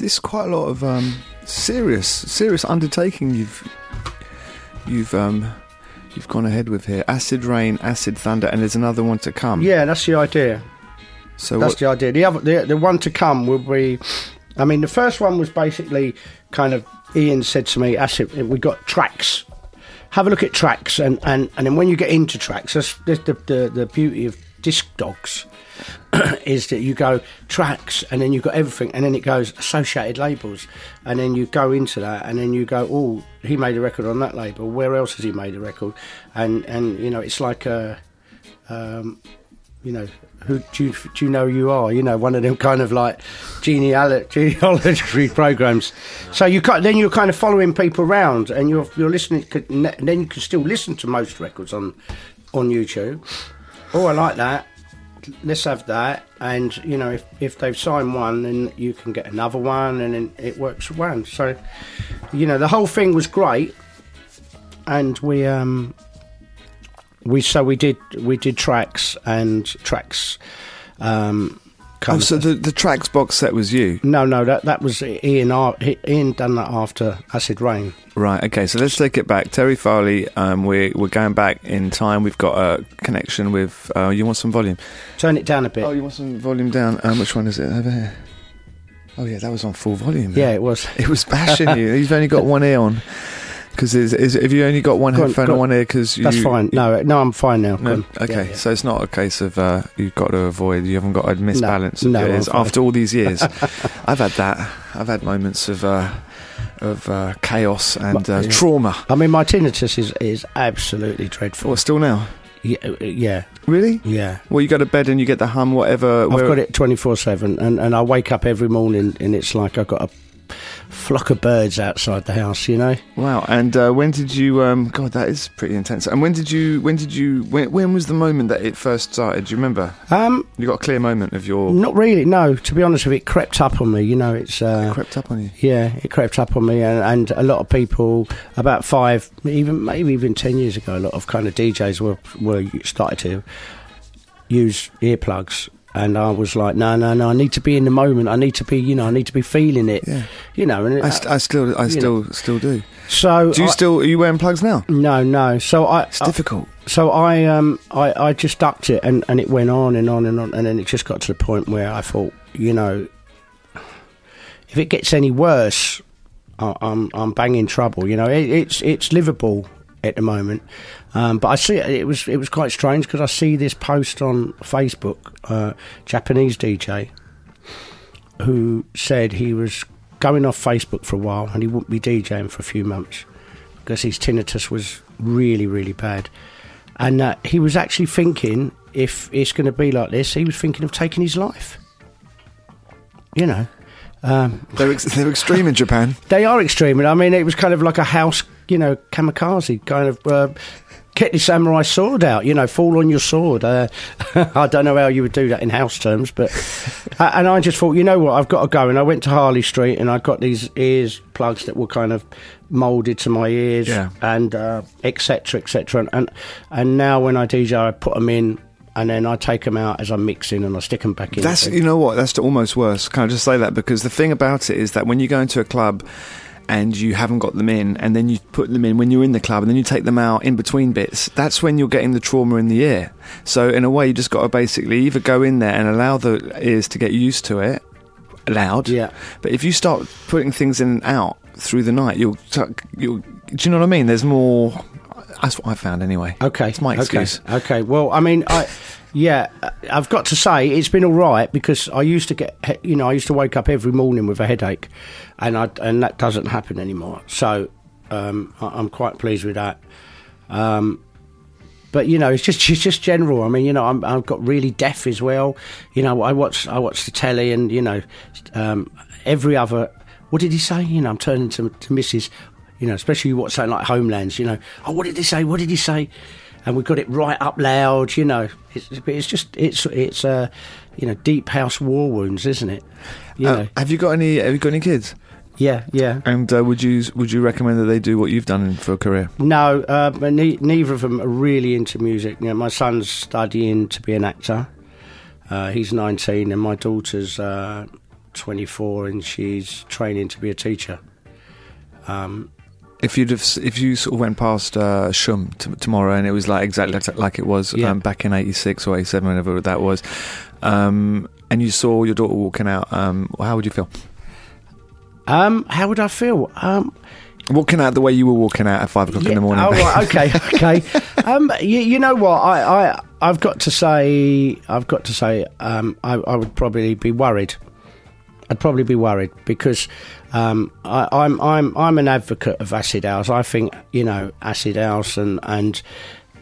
This is quite a lot of um, serious, serious undertaking you've you've um, you've gone ahead with here. Acid rain, acid thunder, and there's another one to come. Yeah, that's the idea. So That's what, the idea. The other, the, the one to come will be. I mean, the first one was basically kind of. Ian said to me, "Acid, we got Trax. Have a look at Trax, and and and then when you get into Trax, that's, that's the, the the beauty of disc dogs." is that you go Trax and then you've got everything and then it goes associated labels and then you go into that and then you go oh he made a record on that label where else has he made a record and and you know it's like a um, you know, who do you, do you know you are? You know, one of them kind of like genealogy, genealogy programs. So you then you're kind of following people around, and you're you're listening. And then you can still listen to most records on on YouTube. Oh, I like that. Let's have that. And you know, if if they've signed one, then you can get another one, and then it works around. So, you know, the whole thing was great, and we um we so we did we did tracks and tracks um oh, so the the Trax box set was you, no no that that was ian ian done that after acid rain right? Okay, so let's take it back. Terry Farley, um, we're we're going back in time. We've got a connection with. Uh, you want some volume? turn it down a bit Oh, you want some volume down? Um, which one is it over here? Oh yeah, that was on full volume. yeah it was It was bashing you. You've only got one ear on. Because is, is if you only got one Go on, headphone on on. one ear, because that's fine no no i'm fine now No, okay, Yeah, yeah. so it's not a case of uh, you've got to avoid. You haven't got a misbalance No, of no, ears after all these years. I've had that. I've had moments of uh, of uh, chaos and uh, trauma. i mean my tinnitus is is absolutely dreadful What still now? yeah uh, yeah Really? yeah Well, you go to bed and you get the hum, whatever. I've got it 24 7 and, and I wake up every morning and it's like I've got a flock of birds outside the house, you know? Wow. And uh, when did you? Um, God, that is pretty intense. And when did you? When did you? When, when was the moment that it first started? Do you remember? Um, You got a clear moment of your not really, no. To be honest with you, it crept up on me, you know, it's. Uh, crept up on you. Yeah, it crept up on me, and, and a lot of people about five, even maybe even ten years ago, a lot of kind of DJs were were started to use earplugs, and I was like, no, no, no, I need to be in the moment. I need to be, you know, I need to be feeling it, Yeah. you know. And I, st- I still, I still, still do. so Do you I- still? Are you wearing plugs now? No, no. So I, It's I- difficult. so I um I, I just ducked it and, and it went on and on and on and then it just got to the point where I thought, you know, if it gets any worse, I, I'm I'm banging trouble. You know, it, it's it's Liverpool at the moment, um, but I see it was it was quite strange because I see this post on Facebook, uh, Japanese DJ, who said he was going off Facebook for a while and he wouldn't be DJing for a few months because his tinnitus was really, really bad. And uh, he was actually thinking, if it's going to be like this, he was thinking of taking his life. You know, um, They're ex- they're extreme in Japan. they are extreme. And I mean, it was kind of like a house, you know, kamikaze kind of. Uh, Get the samurai sword out, you know, fall on your sword. Uh, I don't know how you would do that in house terms, but. uh, and I just thought, you know what, I've got to go. And I went to Harley Street and I got these ears plugs that were kind of moulded to my ears Yeah. and uh, et cetera, et and, and now when I DJ, I put them in and then I take them out as I'm mixing and I stick them back in. That's you know what? That's almost worse. Can I just say that because the thing about it is that when you go into a club and you haven't got them in, and then you put them in when you're in the club, and then you take them out in between bits. That's when you're getting the trauma in the ear. So in a way, you just got to basically either go in there and allow the ears to get used to it, loud. Yeah. But if you start putting things in and out through the night, you'll, you'll. Do you know what I mean? There's more. That's what I found anyway. Okay, it's my okay, excuse. Okay, well, I mean, I yeah, I've got to say it's been all right because I used to get, you know, I used to wake up every morning with a headache, and I and that doesn't happen anymore. So um, I, I'm quite pleased with that. Um, but you know, it's just it's just general. I mean, you know, I'm, I've got really deaf as well. You know, I watch I watch the telly, and you know, um, every other. What did he say? You know, I'm turning to to Mrs. You know, especially you watch something like Homelands. You know, oh, what did he say? What did he say? And we got it right up loud. You know, it's it's just it's it's uh, you know deep house war wounds, isn't it? You Uh, know, have you got any? Have you got any kids? yeah, yeah. And uh, would you would you recommend that they do what you've done for a career? No, uh, but ne- neither of them are really into music. You know, my son's studying to be an actor. Uh, he's 19, and my daughter's uh, 24 and she's training to be a teacher. Um, If you'd have, if you sort of went past uh, Shoom t- tomorrow and it was like exactly like, like it was Yeah. um, back in '86 or '87, whenever that was, um, and you saw your daughter walking out, um, how would you feel? um, how would I feel? Um, Walking out the way you were walking out at five o'clock in the morning. Oh, right, okay, okay. um, you, you know what? I, I, I've got to say, I've got to say, um, I, I would probably be worried. I'd probably be worried because um, I, I'm, I'm, I'm an advocate of acid house. I think you know acid house and and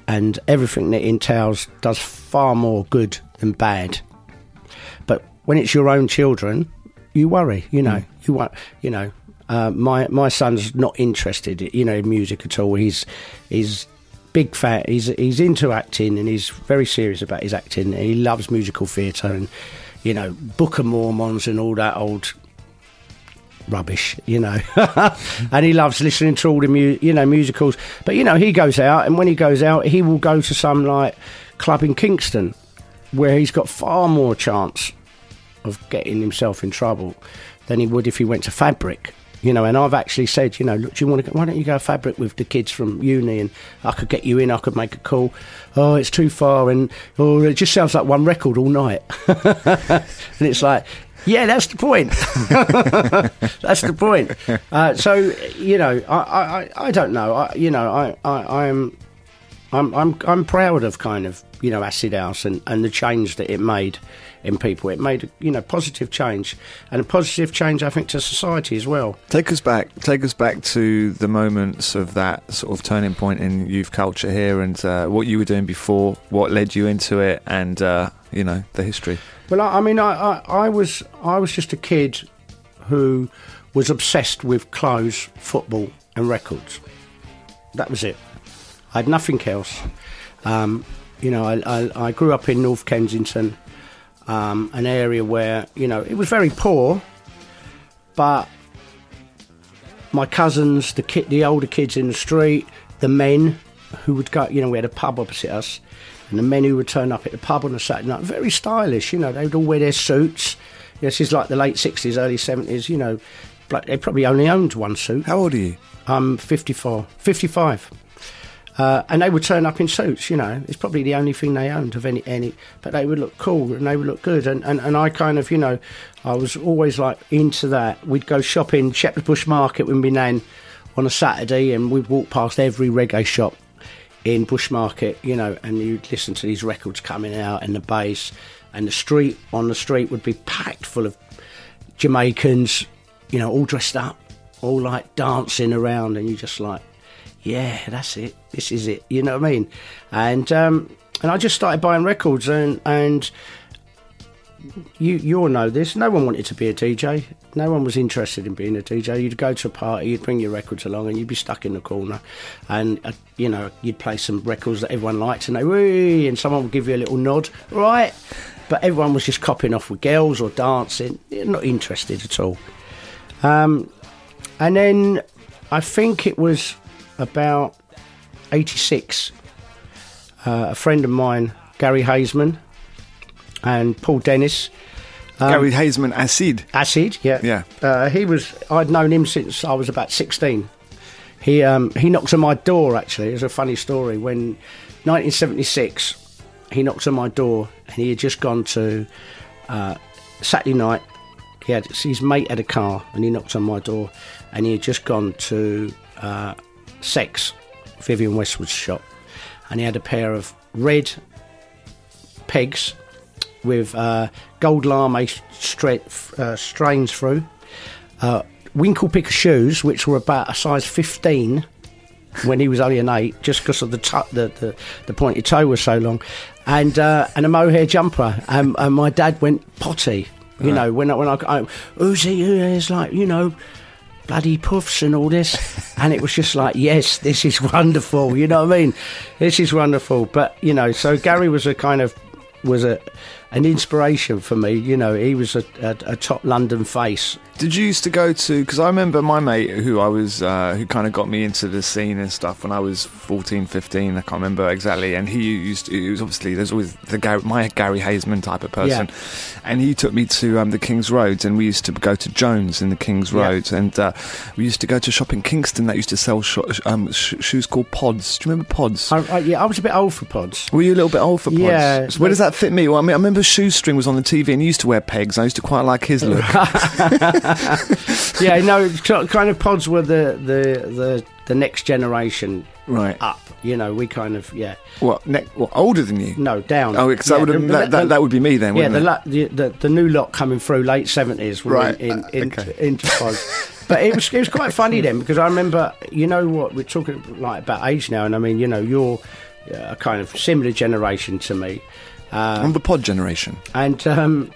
and everything that entails does far more good than bad. But when it's your own children, you worry. You know, you want. You know, uh, my my son's not interested. You know, in music at all. He's he's big fan. He's he's into acting and he's very serious about his acting. He loves musical theatre and you know Book of Mormons and all that old rubbish, you know. and he loves listening to all the mu- you know musicals. But you know, he goes out, and when he goes out, he will go to some like club in Kingston, where he's got far more chance of getting himself in trouble than he would if he went to Fabric. You know, and I've actually said, you know, look, do you want to? Go, why don't you go Fabric with the kids from uni, and I could get you in. I could make a call. Oh, it's too far, and oh, it just sounds like one record all night. and it's like, yeah, that's the point. that's the point. Uh, so you know, I, I, I- don't know. I, you know, I, I, I'm, I'm, I'm, I'm proud of kind of you know Acid House and, and the change that it made in people. It made you know positive change and a positive change, I think, to society as well. Take us back. Take us back to the moments of that sort of turning point in youth culture here, and uh, what you were doing before, what led you into it, and uh, you know the history. Well, I, I mean, I, I, I was I was just a kid who was obsessed with clothes, football, and records. That was it. I had nothing else. Um, you know, I, I, I grew up in North Kensington, um, an area where you know it was very poor, but my cousins, the kid, the older kids in the street, the men who would go, you know, we had a pub opposite us, and the men who would turn up at the pub on a Saturday night, very stylish, you know, they would all wear their suits. This is like the late 60s, early 70s, you know, but they probably only owned one suit. How old are you? I'm 54, 55. Uh, and they would turn up in suits, you know. It's probably the only thing they owned of any, any but they would look cool and they would look good. And, and, and I kind of, you know, I was always like into that. We'd go shopping, Shepherd's Bush Market with my nan on a Saturday, and we'd walk past every reggae shop in Bush Market, you know, and you'd listen to these records coming out and the bass, and the street on the street would be packed full of Jamaicans, you know, all dressed up, all like dancing around, and you just like, yeah, that's it. This is it. You know what I mean? And um, and I just started buying records, and and you you all know this. No one wanted to be a DJ. No one was interested in being a DJ. You'd go to a party, you'd bring your records along, and you'd be stuck in the corner, and uh, you know you'd play some records that everyone liked, and they wee, and someone would give you a little nod, right? But everyone was just copying off with girls or dancing. Not interested at all. Um, and then I think it was about 86. Uh, a friend of mine, Gary Haisman, and Paul Dennis. Gary Haisman, Acid. Acid, yeah. Yeah. Uh, he was, I'd known him since I was about 16. He, um, he knocked on my door, actually. It was a funny story. When 1976, he knocked on my door and he had just gone to uh, Saturday night. He had his mate had a car and he knocked on my door and he had just gone to uh, Sex, Vivienne Westwood's shop, and he had a pair of red pegs with uh, gold lame stra- uh, strains through, uh, winkle picker shoes, which were about a size 15 when he was only an eight, just because of the, tu- the, the the pointed toe was so long, and uh, and a mohair jumper. And, and my dad went potty. You Right. know, when I, when I, I who's he? Who is like you know, bloody puffs and all this, and it was just like, yes, this is wonderful. You know what I mean? This is wonderful. But you know, so Gary was a kind of was a an inspiration for me. You know, he was a, a, a top London face. Did you used to go to? Because I remember my mate who I was, uh, who kind of got me into the scene and stuff when I was 14, 15. I can't remember exactly. And he used, to, he was obviously there's always the Gary, my Gary Haisman type of person, yeah. and he took me to um, the King's Roads, and we used to go to Jones in the King's Yeah. And uh, we used to go to a shop in Kingston that used to sell sho- um, sh- shoes called Pods. Do you remember Pods? I, I, yeah, I was a bit old for pods. Were you a little bit old for pods? Yeah. So where does that fit me? Well, I mean, I remember Shoestring was on the TV and he used to wear pegs. I used to quite like his look. yeah, no, kind of pods were the the the, the next generation right. up. You know, we kind of yeah, What? Ne- what? Older than you? no down. Oh, because yeah, that, would that, that, that would be me then, yeah, wouldn't the, it? la- the, the the new lot coming through late seventies Right, in, uh, in, okay. in, into pods. But it was it was quite funny then because I remember you know what we're talking like about age now, and I mean you know you're uh, a kind of similar generation to me. I'm the pod generation. and um,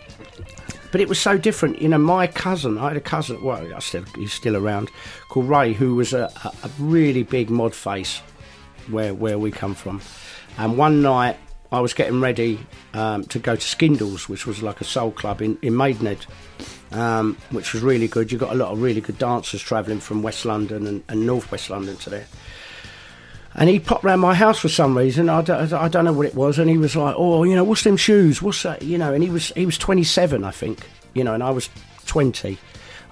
but it was so different. You know, my cousin, I had a cousin. Well, I still he's still around, called Ray, who was a, a, a really big mod face, where where we come from. And one night, I was getting ready um, to go to Skindles, which was like a soul club in in Maidenhead. Um, which was really good. You got a lot of really good dancers travelling from West London and, and North West London to there. And he popped round my house for some reason. I don't, I don't know what it was. And he was like, "Oh, you know, what's them shoes? What's that? You know?" And he was he was 27, I think. You know, and I was 20.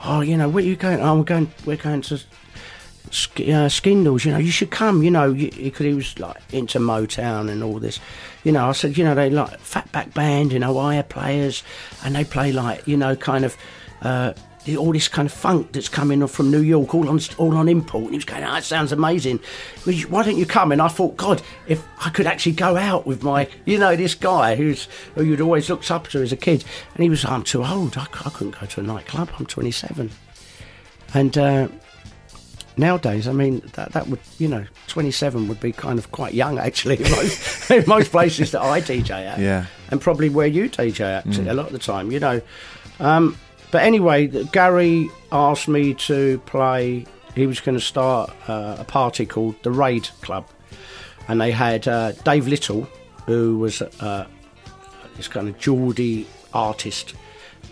Oh, you know, where are you going? Oh, we're going. We're going to uh, Skindles. You know, you should come. You know, because he was like into Motown and all this. You know, I said, you know, they like Fatback Band, you know, wire players, and they play like, you know, kind of. Uh, the- all this kind of funk that's coming from New York, all on all on import. And he was going, "Oh, that sounds amazing. Why don't you come?" And I thought, God, if I could actually go out with my, you know, this guy who's who you'd always looked up to as a kid, and he was, "I'm too old. I couldn't go to a nightclub. I'm 27." And uh, nowadays, I mean, that that would, you know, 27 would be kind of quite young actually in most, in most places that I DJ at Yeah. and probably where you DJ at a lot of the time, you know. Um, but anyway, Gary asked me to play. He was going to start uh, a party called the Raid Club, and they had uh, Dave Little, who was uh, this kind of Geordie artist,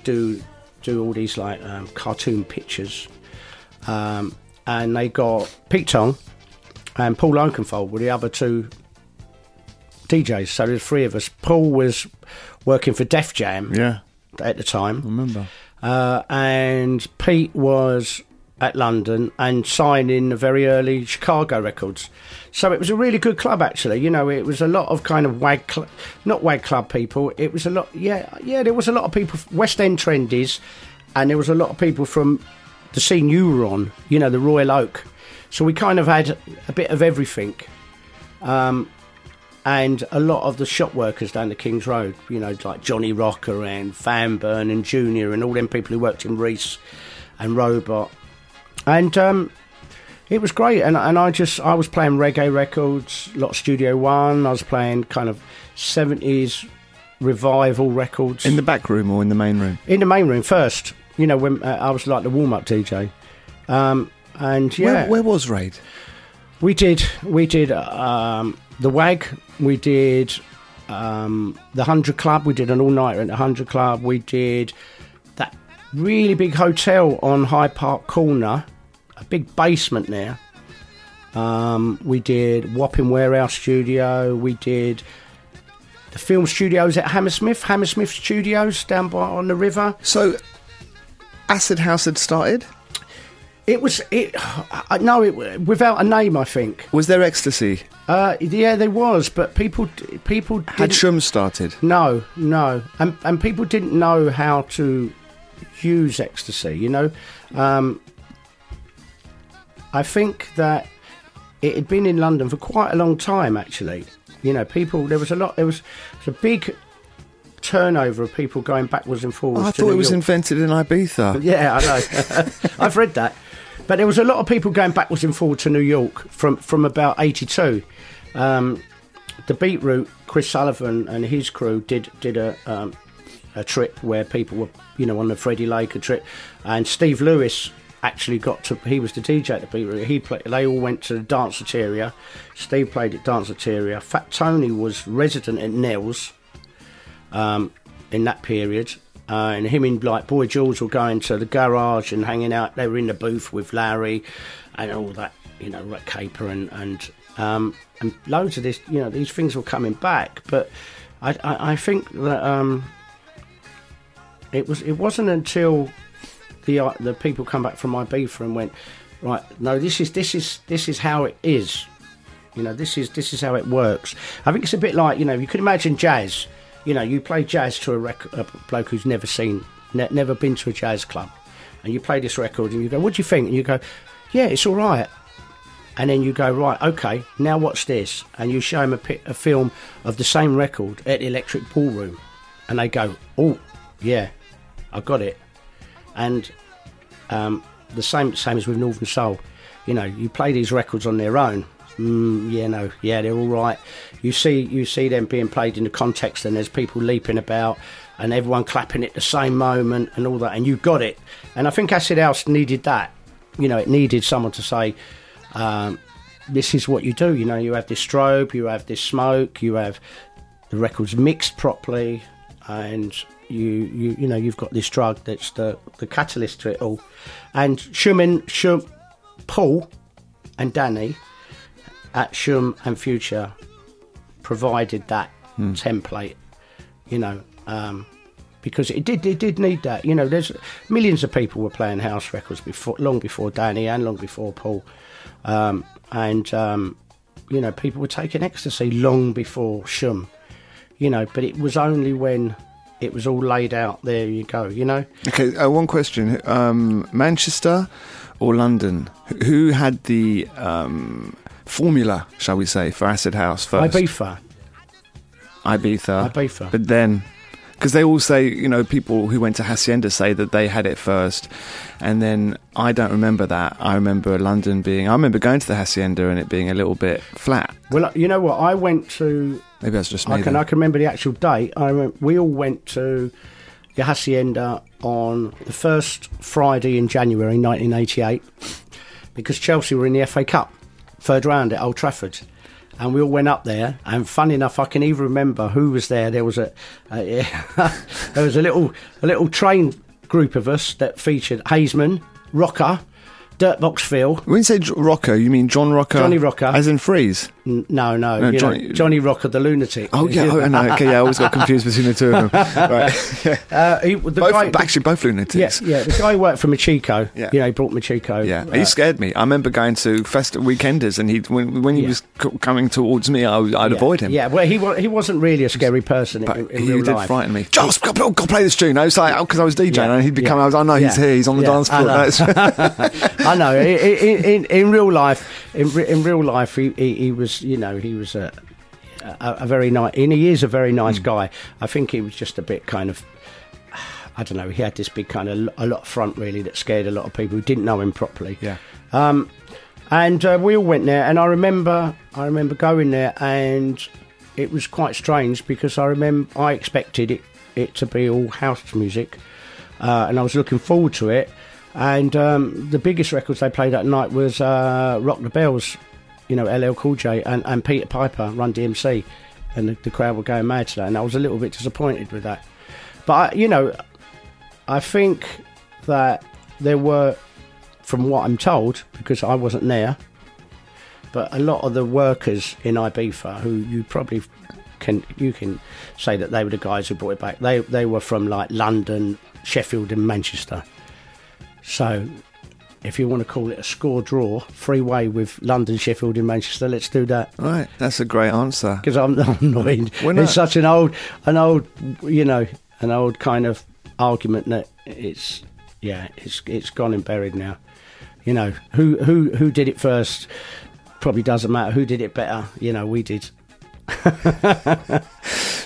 do do all these like um, cartoon pictures, um, and they got Pete Tong and Paul Oakenfold were the other two DJs. So there's three of us. Paul was working for Def Jam Yeah, at the time, remember. Uh, and Pete was at London and signing the very early Chicago records. So it was a really good club, actually. You know, it was a lot of kind of wag, not wag club people. It was a lot, yeah, yeah. There was a lot of people, West End trendies, and there was a lot of people from the scene you were on. You know, the Royal Oak. So we kind of had a bit of everything. Um, and a lot of the shop workers down the King's Road, you know, like Johnny Rocker and Fanburn and Junior and all them people who worked in Reese and Robot. And um, it was great. And, and I just, I was playing reggae records, a lot of Studio One. I was playing kind of 70s revival records. In the back room or in the main room? in the main room first, you know, when uh, I was like the warm up DJ. Um, and yeah, Where, where was Raid? We did we did um, the WAG, we did um, the Hundred Club, we did an all nighter at the Hundred Club, we did that really big hotel on Hyde Park Corner, a big basement there. Um, we did Wapping Warehouse Studio, we did the film studios at Hammersmith, Hammersmith Studios down by on the river. So, Acid House had started. It was it. I no, it without a name. I think. Was there ecstasy? Uh, yeah, there was, but people people Had didn't, Shoom started? no, no, and and people didn't know how to use ecstasy. You know, um, I think that it had been in London for quite a long time. Actually, you know, people there was a lot. There was, there was a big turnover of people going backwards and forwards. Oh, I thought New it was York. invented in Ibiza. Yeah, I know. I've read that. But there was a lot of people going backwards and forwards to New York from, from about 82. Um, the Beat Route, Chris Sullivan and his crew did did a um, a trip where people were, you know, on the Freddie Laker trip, and Steve Lewis actually got to. He was the DJ at the Beat Route. He played. They all went to the Danceteria. Steve played at Danceteria. Fat Tony was resident at Nell's. Um, in that period. Uh, and him and like Boy George were going to the garage and hanging out. They were in the booth with Larry and all that, you know, Caper and and um, and loads of this. You know, these things were coming back. But I I, I think that um, it was it wasn't until the uh, the people come back from Ibiza and went right. No, this is this is this is how it is. You know, this is this is how it works. I think it's a bit like you know you could imagine jazz. You know, you play jazz to a, rec- a bloke who's never seen, ne- never been to a jazz club, and you play this record and you go, "What do you think?" And you go, "Yeah, it's all right." And then you go, right, okay, now watch this. And you show him a, pi- a film of the same record at the Electric Ballroom. And they go, oh, yeah, I got it. And um, the same same as with Northern Soul. You know, you play these records on their own. Mm, yeah, no, yeah, they're all right. You see, you see them being played in the context, and there's people leaping about, and everyone clapping at the same moment, and all that, and you got it. And I think Acid House needed that. You know, it needed someone to say, um, "This is what you do." You know, you have this strobe, you have this smoke, you have the records mixed properly, and you you you know you've got this drug that's the the catalyst to it all. And Shumin, Shoom, Paul, and Danny at Shoom and Future provided that template. You know. Um, because it did, it did need that. You know, there's millions of people were playing house records before, long before Danny and long before Paul, um, and um, you know, people were taking ecstasy long before Shoom. You know, but it was only when it was all laid out. There you go. You know, Okay, uh, one question: um, Manchester or London? Who had the um, formula, shall we say, for Acid House first? Ibiza. Ibiza. Ibiza. But then, because they all say, you know, people who went to Hacienda say that they had it first, and then I don't remember that. I remember London being. I remember going to the Hacienda and it being a little bit flat. Well, you know what? I went to Maybe that's just me. I can, then. I can remember the actual date. I remember, we all went to the Hacienda on the first Friday in January 1988 because Chelsea were in the FA Cup, third round at Old Trafford. And we all went up there, and funny enough, I can even remember who was there. There was a, a there was a little a little train group of us that featured Haisman, Rocker, Dirtbox Phil, when you say J- Rocker, you mean John Rocker? Johnny Rocker. As in Freeze? N- No, no, No, you know, Johnny- Johnny, Rocker, the lunatic. Oh, yeah. Oh, no, okay, yeah, I always got confused between the two of them. Right. Yeah. Uh, he, the Both, guy, actually, both lunatics. yeah, the guy who worked for Machiko. Yeah. you know, he brought Machiko. Yeah, uh, he scared me. I remember going to fest weekenders, and he when when he Yeah. was c- coming towards me, I, would- I'd yeah, avoid him. Yeah, well, he wa- he wasn't really a scary person but in, in he did life. frighten me. Josh, go, go, go play this tune. I was like, because I was DJing, Yeah, and he'd be yeah, coming. I was, oh no, he's yeah, here. He's on the yeah, dance floor. know. I know. In, in, in, real life, in, in real life, he, he, he was, you know, he was a a, a very nice, and he is a very nice Hmm. guy. I think he was just a bit kind of. I don't know. He had this big kind of a lot front really that scared a lot of people who didn't know him properly. yeah. Um, and uh, we all went there, and I remember, I remember going there, and it was quite strange because I remember I expected it, it to be all house music, uh, and I was looking forward to it. And um, the biggest records they played that night was uh, Rock the Bells, you know, LL Cool J, and, and Peter Piper, Run DMC, and the, the crowd were going mad to that, and I was a little bit disappointed with that. But you know, I think that there were, from what I'm told, because I wasn't there, but a lot of the workers in Ibiza, who you probably can you can say that they were the guys who brought it back. They they were from like London, Sheffield, and Manchester. So, if you want to call it a score draw, three way with London, Sheffield, and Manchester, let's do that Right, that's a great answer. because I'm, I'm annoyed. We're not- It's such an old, an old, you know, an old kind of argument that it's, yeah, it's it's gone and buried now. You know, who who who did it first? Probably doesn't matter. Who did it better? You know, we did, and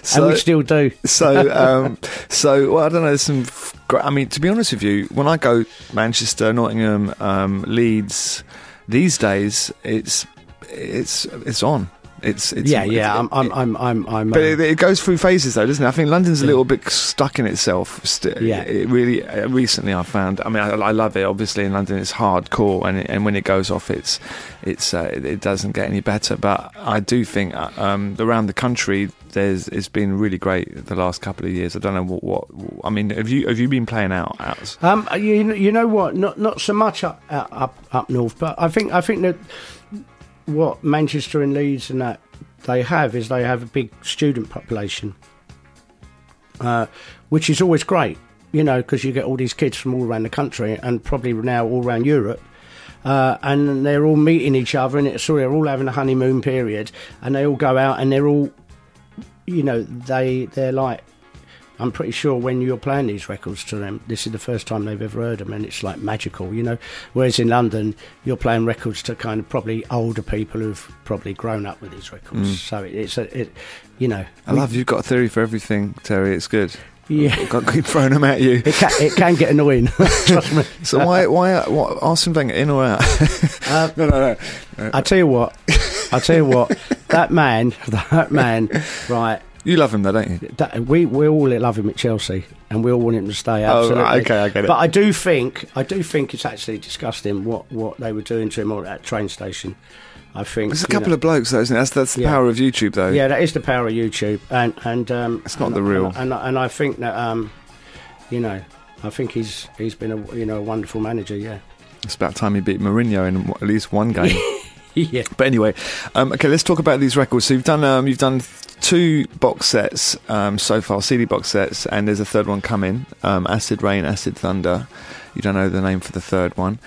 So, we still do. so, um, so well, I don't know. There's some. I mean, to be honest with you, when I go Manchester, Nottingham, um, Leeds, these days, it's it's it's on. It's, it's yeah, yeah. I'm, I'm, I'm, I'm. I'm But uh, it, it goes through phases, though, doesn't it? I think London's a little bit stuck in itself. St- Yeah. It really, uh, recently, I found. I mean, I, I love it. Obviously, in London, it's hardcore, and it, and when it goes off, it's it's uh, it, it doesn't get any better. But I do think uh, um, around the country, there's it's been really great the last couple of years. I don't know what, what I mean. Have you have you been playing out? out? Um, you, you know what? Not not so much up up, up north, but I think I think that what Manchester and Leeds and that they have is they have a big student population, uh, which is always great. You know, because you get all these kids from all around the country and probably now all around Europe. Uh, and they're all meeting each other, and it's they're all having a honeymoon period, and they all go out, and they're all, you know, they they're like I'm pretty sure when you're playing these records to them, this is the first time they've ever heard them, and it's like magical, you know. Whereas in London, you're playing records to kind of probably older people who've probably grown up with these records. So it, it's a, it, you know, I love you've got a theory for everything, Terry. It's good. yeah. I've got to keep throwing them at you. It can, it can get annoying. Trust me. So why why what, Arsene Wenger in or out? Uh, no, no, no. I tell you what, I tell you what, that man, that man, right. You love him though, don't you? That, we we all love him at Chelsea, and we all want him to stay. Oh, Absolutely. right, okay, I get it. But I do think I do think it's actually disgusting what, what they were doing to him at that train station. I think There's a couple know- of blokes though, isn't it? That's that's the Yeah. power of YouTube though. Yeah, that is the power of YouTube, and and um, It's not and- the real. And, and, and I think that um, you know, I think he's he's been a you know a wonderful manager. Yeah, It's about time he beat Mourinho in at least one game. yeah. but anyway, um, okay, let's talk about these records. So you've done um, you've done two box sets um, so far, CD box sets, and there's a third one coming. Um, Acid Rain, Acid Thunder. You don't know the name for the third one,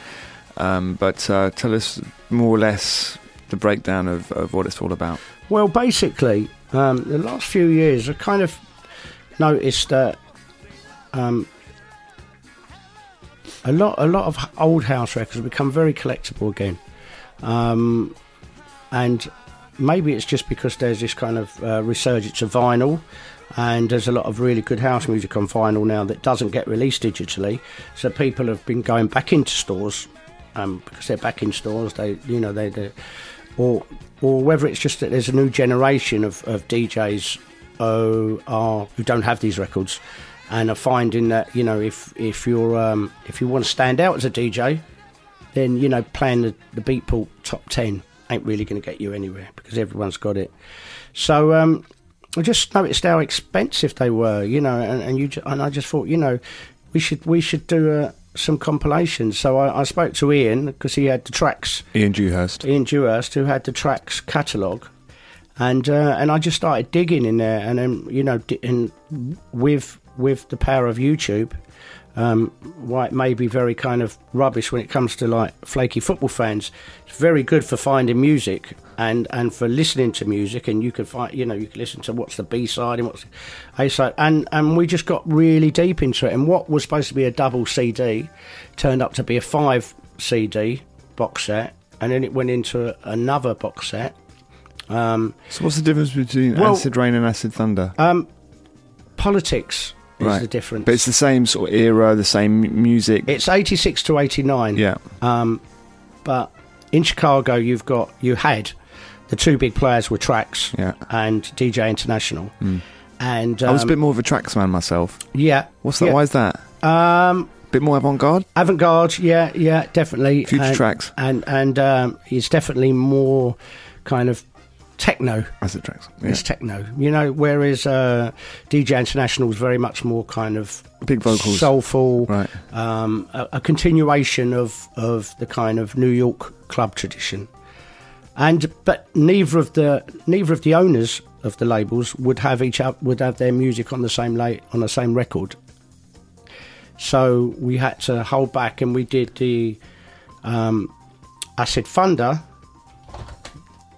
um, but uh, tell us more or less the breakdown of, of what it's all about. Well, basically, um, the last few years, I kind of noticed that um, a lot, a lot of old house records have become very collectible again, um, and maybe it's just because there's this kind of uh, resurgence of vinyl. And there's a lot of really good house music on vinyl now that doesn't get released digitally. So people have been going back into stores um, because they're back in stores. They, you know, they, or or whether it's just that there's a new generation of, of DJs who are who don't have these records and are finding that you know if if you're um, if you want to stand out as a DJ, then you know playing the, the Beatport top ten ain't really going to get you anywhere because everyone's got it. So um, I just noticed how expensive they were, you know, and, and you and I just thought, you know, we should we should do uh, some compilations. So I, I spoke to Ian because he had the Trax. Ian Dewhurst. Ian Dewhurst, who had the Trax catalogue, and uh, and I just started digging in there, and then you know, di- and with with the power of YouTube, um, why it may be very kind of rubbish when it comes to like flaky football fans, it's very good for finding music and and for listening to music, and you can find you know you can listen to what's the B side and what's the A side, and and we just got really deep into it, and what was supposed to be a double CD turned up to be a five CD box set, and then it went into another box set. Um, So what's the difference between Well- Acid Rain and Acid Thunder? um, politics is Right. the difference. But it's the same sort of era, the same music. It's 86 to 89. yeah. Um, but in Chicago, you've got you had the two big players were Trax Yeah. and DJ International, and um, I was a bit more of a Trax man myself. yeah. What's that? yeah. Why is that? Um, bit more avant-garde? avant-garde, yeah, yeah, definitely. Future and, Trax. and and um, it's definitely more kind of techno. Acid tracks. Yeah. It's techno, you know. Whereas uh, DJ International is very much more kind of Big vocals. soulful, Right. um, a, a continuation of, of the kind of New York club tradition. And but neither of the neither of the owners of the labels would have each up would have their music on the same late on the same record. So we had to hold back, and we did the um, Acid Thunder.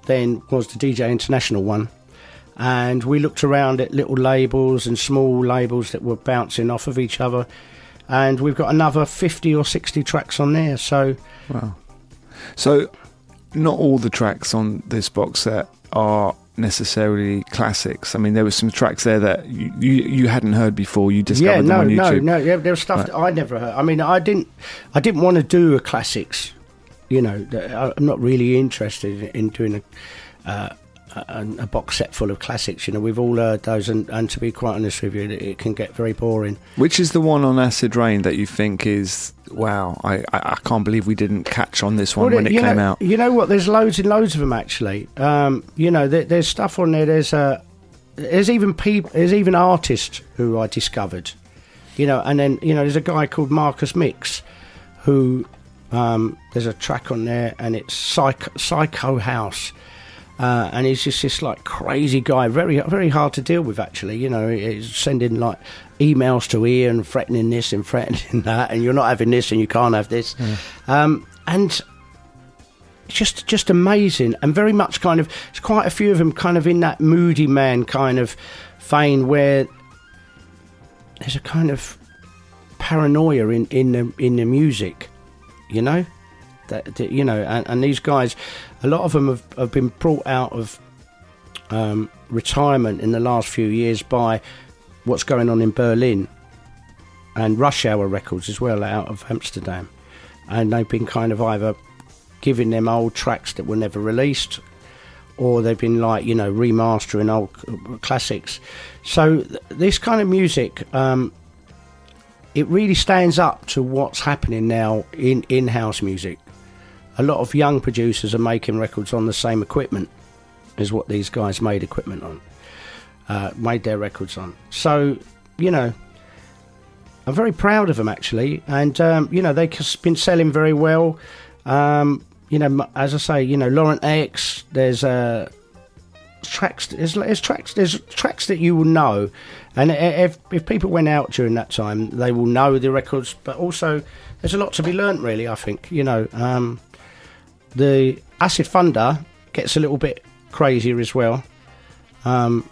Then was the DJ International one, and we looked around at little labels and small labels that were bouncing off of each other, and we've got another fifty or sixty tracks on there. So Wow. So, not all the tracks on this box set are necessarily classics. I mean, there were some tracks there that you you, you hadn't heard before. You discovered yeah, them no, on no, YouTube. no. Yeah, there was stuff Right. that I never heard. I mean, I didn't, I didn't want to do a classics. You know, I'm not really interested in doing a, uh, a, a box set full of classics. You know, we've all heard those, and, and to be quite honest with you, it, it can get very boring. Which is the one on Acid Rain that you think is wow? I, I, I can't believe we didn't catch on this one Well, when it came know, out. You know what? There's loads and loads of them actually. Um, you know, there, there's stuff on there. There's uh, there's even people. There's even artists who I discovered. You know, and then you know, there's a guy called Marcus Mixx, who um, there's a track on there, and it's Psycho, Psycho House. Uh, and he's just this like crazy guy, very very hard to deal with. Actually, you know, he's sending like emails to Ian, threatening this and threatening that, and you're not having this and you can't have this. Um, and it's just just amazing and very much kind of it's quite a few of them kind of in that moody man kind of vein where there's a kind of paranoia in in the in the music you know that, that you know and, and these guys a lot of them have, have been brought out of um, retirement in the last few years by what's going on in Berlin and Rush Hour Records as well out of Amsterdam and they've been kind of either giving them old tracks that were never released, or they've been like you know remastering old classics. So th- this kind of music, um, it really stands up to what's happening now in in house music. A lot of young producers are making records on the same equipment as what these guys made equipment on, uh, made their records on. So you know, I'm very proud of them actually, and um, you know they've been selling very well. Um, you know, as I say, you know, Laurent X. There's uh, tracks. There's, there's tracks. There's tracks that you will know, and if if people went out during that time, they will know the records. But also, there's a lot to be learnt. Really, I think you know, um, the Acid Thunder gets a little bit crazier as well. Um,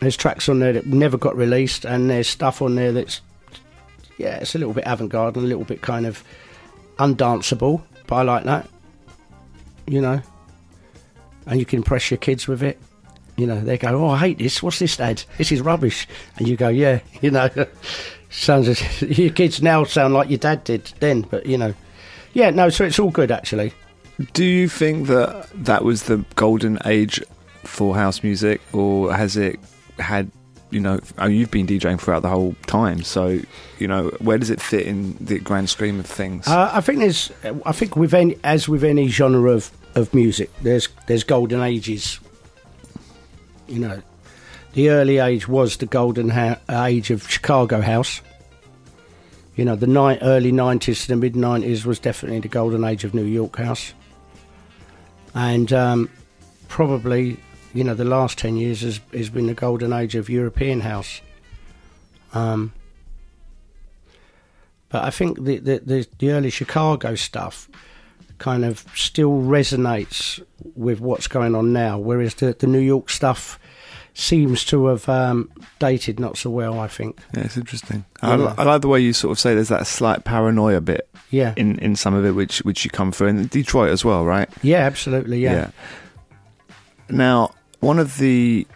there's tracks on there that never got released, and there's stuff on there that's yeah, it's a little bit avant-garde and a little bit kind of undanceable, but I like that. You know, and you can impress your kids with it. You know, they go, "Oh, I hate this. What's this, Dad? This is rubbish." And you go, "Yeah." You know, sounds as, your kids now sound like your dad did then, but you know, yeah, no. So it's all good actually. Do you think that that was the golden age for house music, or has it had? You know, I mean, you've been DJing throughout the whole time, so you know where does it fit in the grand scheme of things? Uh, I think there's, I think with any, as with any genre of, of music, there's there's golden ages. You know, the early age was the golden ha- age of Chicago house. You know, the ni- early nineties to the mid nineties was definitely the golden age of New York house, and um, probably you know the last ten years has, has been the golden age of European house. Um, but I think the, the, the, the early Chicago stuff kind of still resonates with what's going on now, whereas the, the New York stuff seems to have um, dated not so well, I think. yeah, it's interesting. I, Yeah. I like the way you sort of say there's that slight paranoia bit Yeah. in, in some of it, which which you come through, and Detroit as well, right? Yeah, absolutely. Yeah. Now, one of the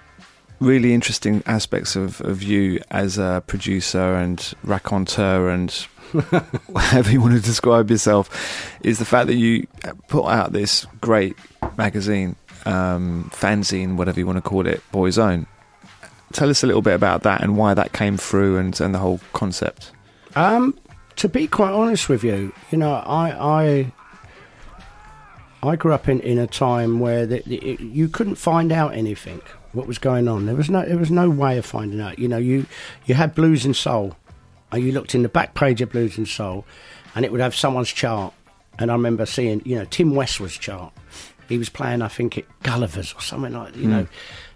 really interesting aspects of, of you as a producer and raconteur and whatever you want to describe yourself is the fact that you put out this great magazine, um, fanzine, whatever you want to call it, Boy's Own. Tell us a little bit about that and why that came through and, and the whole concept. Um, to be quite honest with you, you know, I I I grew up in, in a time where the, the, it, you couldn't find out anything what was going on. There was no there was no way of finding out. You know, you you had blues and soul, and you looked in the back page of blues and soul, and it would have someone's chart. And I remember seeing, you know, Tim Westwood's chart. He was playing, I think, at Gulliver's or something like, you know,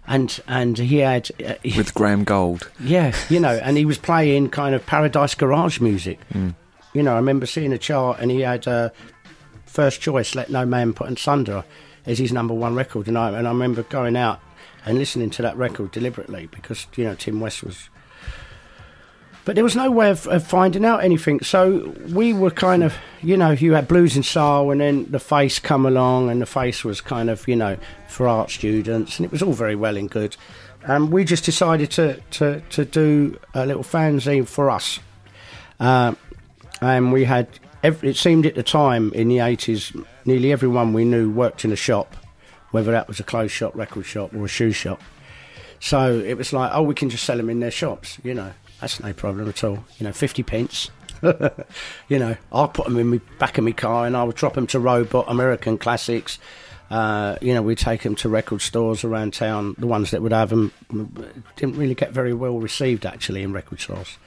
and and he had uh, With Graham Gold. yeah, you know, and he was playing kind of Paradise Garage music. You know, I remember seeing a chart, and he had uh, first choice, "Let No Man Put Asunder," as his number one record, and I and I remember going out and listening to that record deliberately because you know Tim West was. But there was no way of, of finding out anything, so we were kind of, you know, you had blues and soul, and then the face come along, and the face was kind of, you know, for art students, and it was all very well and good. And we just decided to, to, to do a little fanzine for us. Uh, and we had, ev it seemed at the time in the 80s, nearly everyone we knew worked in a shop whether that was a clothes shop, record shop, or a shoe shop. So it was like, oh, we can just sell them in their shops. You know, that's no problem at all. You know, fifty pence. you know, I'll put them in my back of my car and I'll drop them to Robot, American Classics. Uh, you know, we take them to record stores around town. The ones that would have them didn't really get very well received actually in record stores.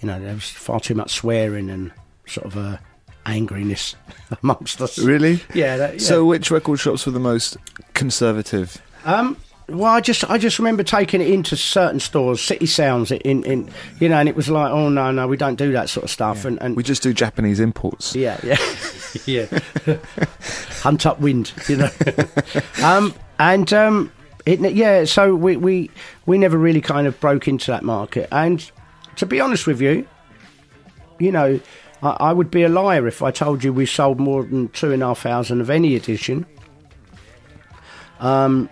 You know, there was far too much swearing and sort of a angriness amongst us. Really? Yeah. That, yeah. So, which record shops were the most conservative? Um, well, I just I just remember taking it into certain stores, City Sounds, in, in you know, and it was like, oh no, no, we don't do that sort of stuff, and, and We just do Japanese imports. yeah, yeah, yeah, hunt up wind, you know, um, and um, it, yeah, so we we we never really kind of broke into that market, and to be honest with you, you know, I, I would be a liar if I told you we sold more than two and a half thousand of any edition. Um,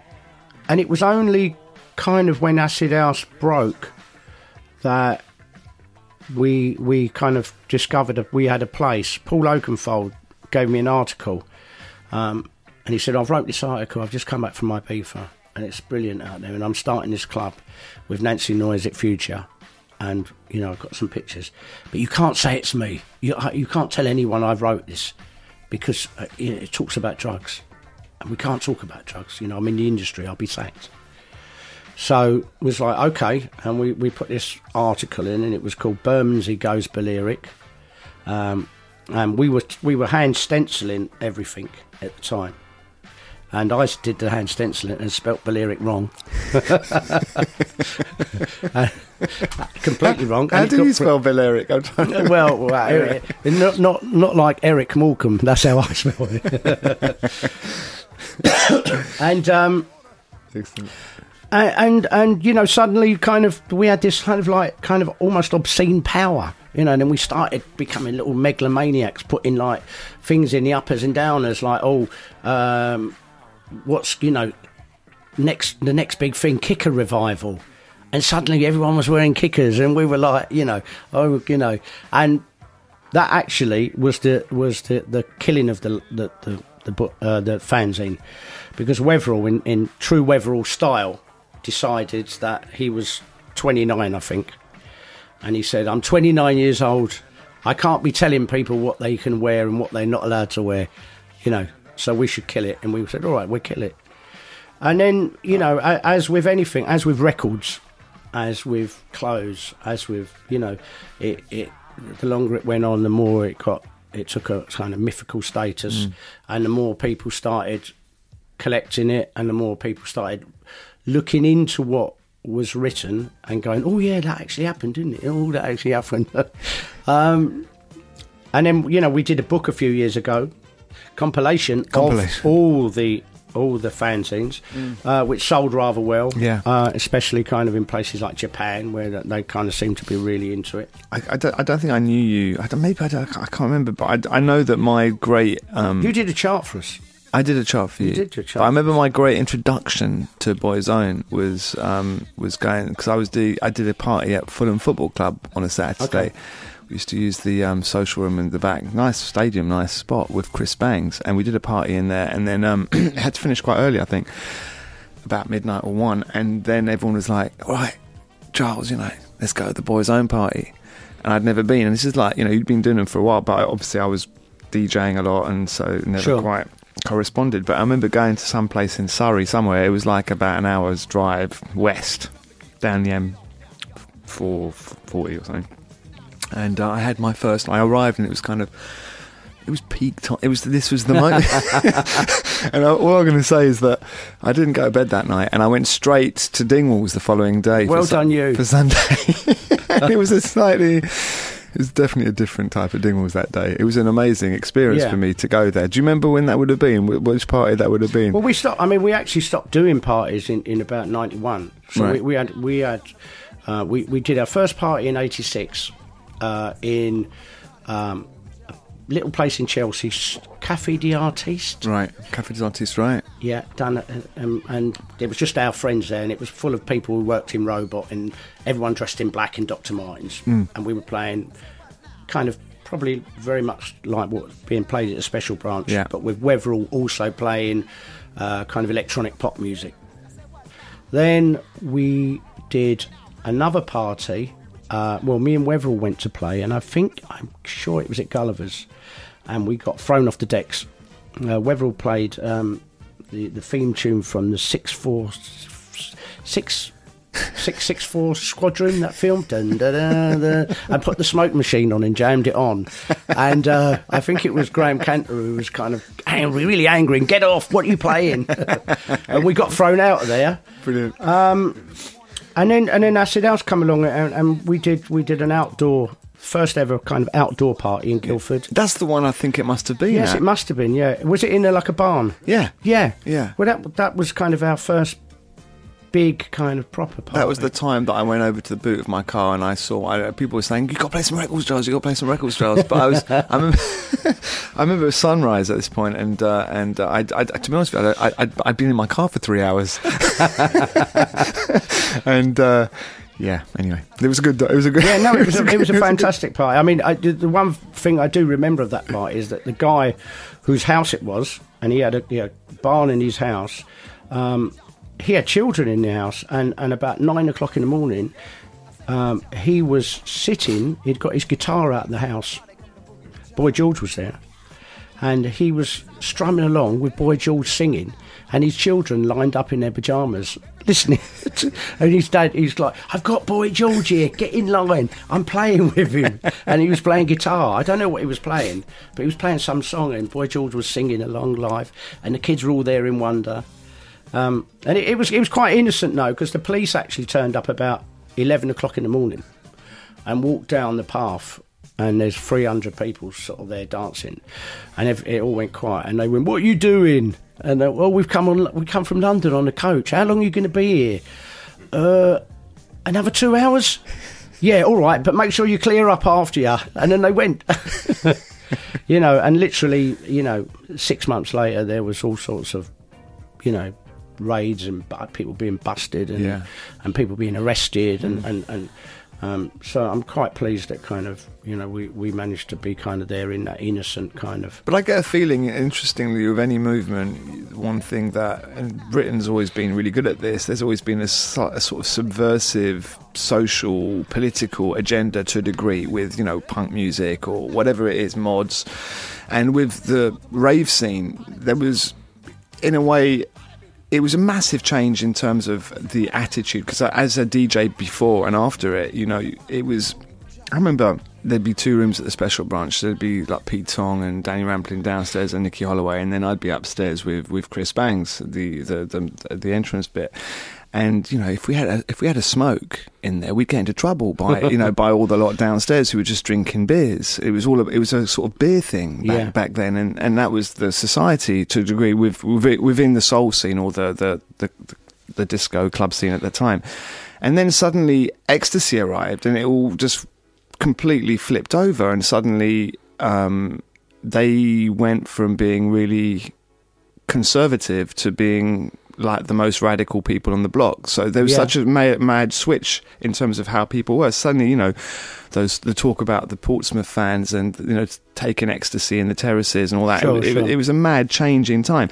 and it was only kind of when Acid House broke that we we kind of discovered that we had a place. Paul Oakenfold gave me an article, um, and he said, "I've wrote this article. I've just come back from my FIFA, and it's brilliant out there. And I'm starting this club with Nancy Noise at Future." And you know, I've got some pictures, but you can't say it's me. You you can't tell anyone I wrote this because uh, it talks about drugs and we can't talk about drugs. You know, I'm in the industry, I'll be sacked. So it was like, okay, and we, we put this article in, and it was called Bermondsey Goes Balearic. Um, and we were we were hand stenciling everything at the time. And I did the hand stenciling and spelt Balearic wrong. Uh, completely wrong. How And do you spell Valeric? I'm trying to- well, well, not, not not like Eric Morecambe. That's how I spell it. and um, Excellent. and, and and you know, suddenly, kind of, we had this kind of like kind of almost obscene power. You know, and then we started becoming little megalomaniacs, putting like things in the uppers and downers, like oh, um, what's you know, next the next big thing, kicker revival, and suddenly everyone was wearing kickers, and we were like, you know, oh, you know, and that actually was the was the, the killing of the the the the, bu- uh, the fanzine because Weatherall, in, in true Weatherall style, decided that he was 29, I think, and he said, "I'm 29 years old. I can't be telling people what they can wear and what they're not allowed to wear, you know. So we should kill it." And we said, "All right, we'll kill it." And then, you know, as with anything, as with records, as with clothes, as with you know, it, it the longer it went on, the more it got it took a kind of mythical status, and the more people started collecting it, and the more people started looking into what was written and going, "Oh yeah, that actually happened, didn't it? Oh, that actually happened." um, and then you know, we did a book a few years ago, compilation, Compilation. of all the all the fanzines, uh, which sold rather well. Yeah. uh, especially kind of in places like Japan, where they kind of seem to be really into it. I, I, don't, I don't think I knew you. I don't, maybe I, don't, I can't remember, but I, I know that my great. Um, You did a chart for us. I did a chart for you. You did do a chart But I remember my great introduction to Boys Own was um, was going because I was do I did a party at Fulham Football Club on a Saturday. Okay. Used to use the um, social room in the back, nice stadium, nice spot with Chris Bangs, and we did a party in there. And then um, had to finish quite early, I think, about midnight or one. And then everyone was like, "All right, Charles, you know, let's go to the Boys Own party." And I'd never been, and this is like you know you'd been doing them for a while, but obviously I was DJing a lot, and so never Sure. quite corresponded. But I remember going to some place in Surrey somewhere. It was like about an hour's drive west down the M440 or something. And uh, I had my first. I arrived, and it was kind of. It was peak time. It was. This was the moment. and I, all I'm going to say is that I didn't go to bed that night, and I went straight to Dingwalls the following day. Well Su- done you. for Sunday. It was a slightly. It was definitely a different type of Dingwalls that day. It was an amazing experience Yeah. for me to go there. Do you remember when that would have been? Which party that would have been? Well, we stopped. I mean, we actually stopped doing parties in, in about '91. So Right. we, we had we had uh, we we did our first party in '86 uh, in um, a little place in Chelsea, Cafe d'Artiste. right, Cafe des Artistes, right? Yeah, done. it, Um, and it was just our friends there, and it was full of people who worked in Robot, and everyone dressed in black and Dr. Martens. And we were playing kind of probably very much like what being played at a special branch, Yeah. but with Weatherall also playing uh, kind of electronic pop music. Then we did another party. Uh, well, me and Weatherall went to play, and I think I'm sure it was at Gulliver's, and we got thrown off the decks. Uh, played um, the the theme tune from the six four six. Six six four squadron that film dun. I put the smoke machine on and jammed it on and uh, I think it was Graham Cantor who was kind of angry, really angry and get off what are you playing and we got thrown out of there Brilliant. And then and then Acid House come along and, and we did we did an outdoor first ever kind of outdoor party in Guildford. That's the one I think it must have been. Yes, at. it must have been. Yeah, was it in there like a barn? Yeah. Yeah, Yeah. Well, that that was kind of our first big kind of proper party. That was the time that I went over to the boot of my car and I saw I, people were saying, "You got to play some records, Gilles. You got to play some records, Gilles." But I was, I remember, I remember it was sunrise at this point, and uh, and uh, I, I, to be honest with you, I, I, I'd been in my car for three hours, and uh, yeah. Anyway, it was a good. It was a good. Yeah, no, it was a, it was a fantastic party. I mean, I, the the one thing I do remember of that party is that the guy whose house it was, and he had a, he had a barn in his house. Um, he had children in the house, and, and about nine o'clock in the morning, um, he was sitting. He'd got his guitar out of the house. Boy George was there, and he was strumming along with Boy George singing, and his children lined up in their pajamas listening. to- and his dad, he's like, "I've got Boy George here. Get in line. I'm playing with him." and he was playing guitar. I don't know what he was playing, but he was playing some song, and Boy George was singing along live, and the kids were all there in wonder. Um, and it, it was it was quite innocent though, because the police actually turned up about eleven o'clock in the morning and walked down the path. And there's 300 people sort of there dancing, and ev- it all went quiet. And they went, "What are you doing?" And they, well, we've come on, we come from London on a coach. How long are you going to be here? Uh, another two hours. Yeah, all right, but make sure you clear up after you. And then they went. you know, and literally, you know, six months later, there was all sorts of, you know, raids and people being busted and Yeah. and people being arrested and and and. Um, so I'm quite pleased that kind of you know we, we managed to be kind of there in that innocent kind of But I get a feeling, interestingly, with any movement, one thing that and Britain's always been really good at this. There's always been a, a sort of subversive social, political agenda to a degree with you know punk music or whatever it is, mods, and with the rave scene, there was, in a way, it was a massive change in terms of the attitude because as a DJ before and after it, you know, it was. I remember there'd be two rooms at the special branch. There'd be like Pete Tong and Danny Rampling downstairs and Nicky Holloway, and then I'd be upstairs with, with Chris Bangs, the, the the the entrance bit. And you know, if we had a, if we had a smoke in there, we'd get into trouble by you know by all the lot downstairs who were just drinking beers. It was all a, it was a sort of beer thing back, Yeah. back then, and, and that was the society to a degree with, with within the soul scene or the the, the the the disco club scene at the time. And then suddenly ecstasy arrived, and it all just completely flipped over, and suddenly um, they went from being really conservative to being like the most radical people on the block. So there was Yeah. such a mad, mad switch in terms of how people were. Suddenly, you know, those the talk about the Portsmouth fans and you know taking ecstasy in the terraces and all that. Sure, it, sure. it was a mad change in time.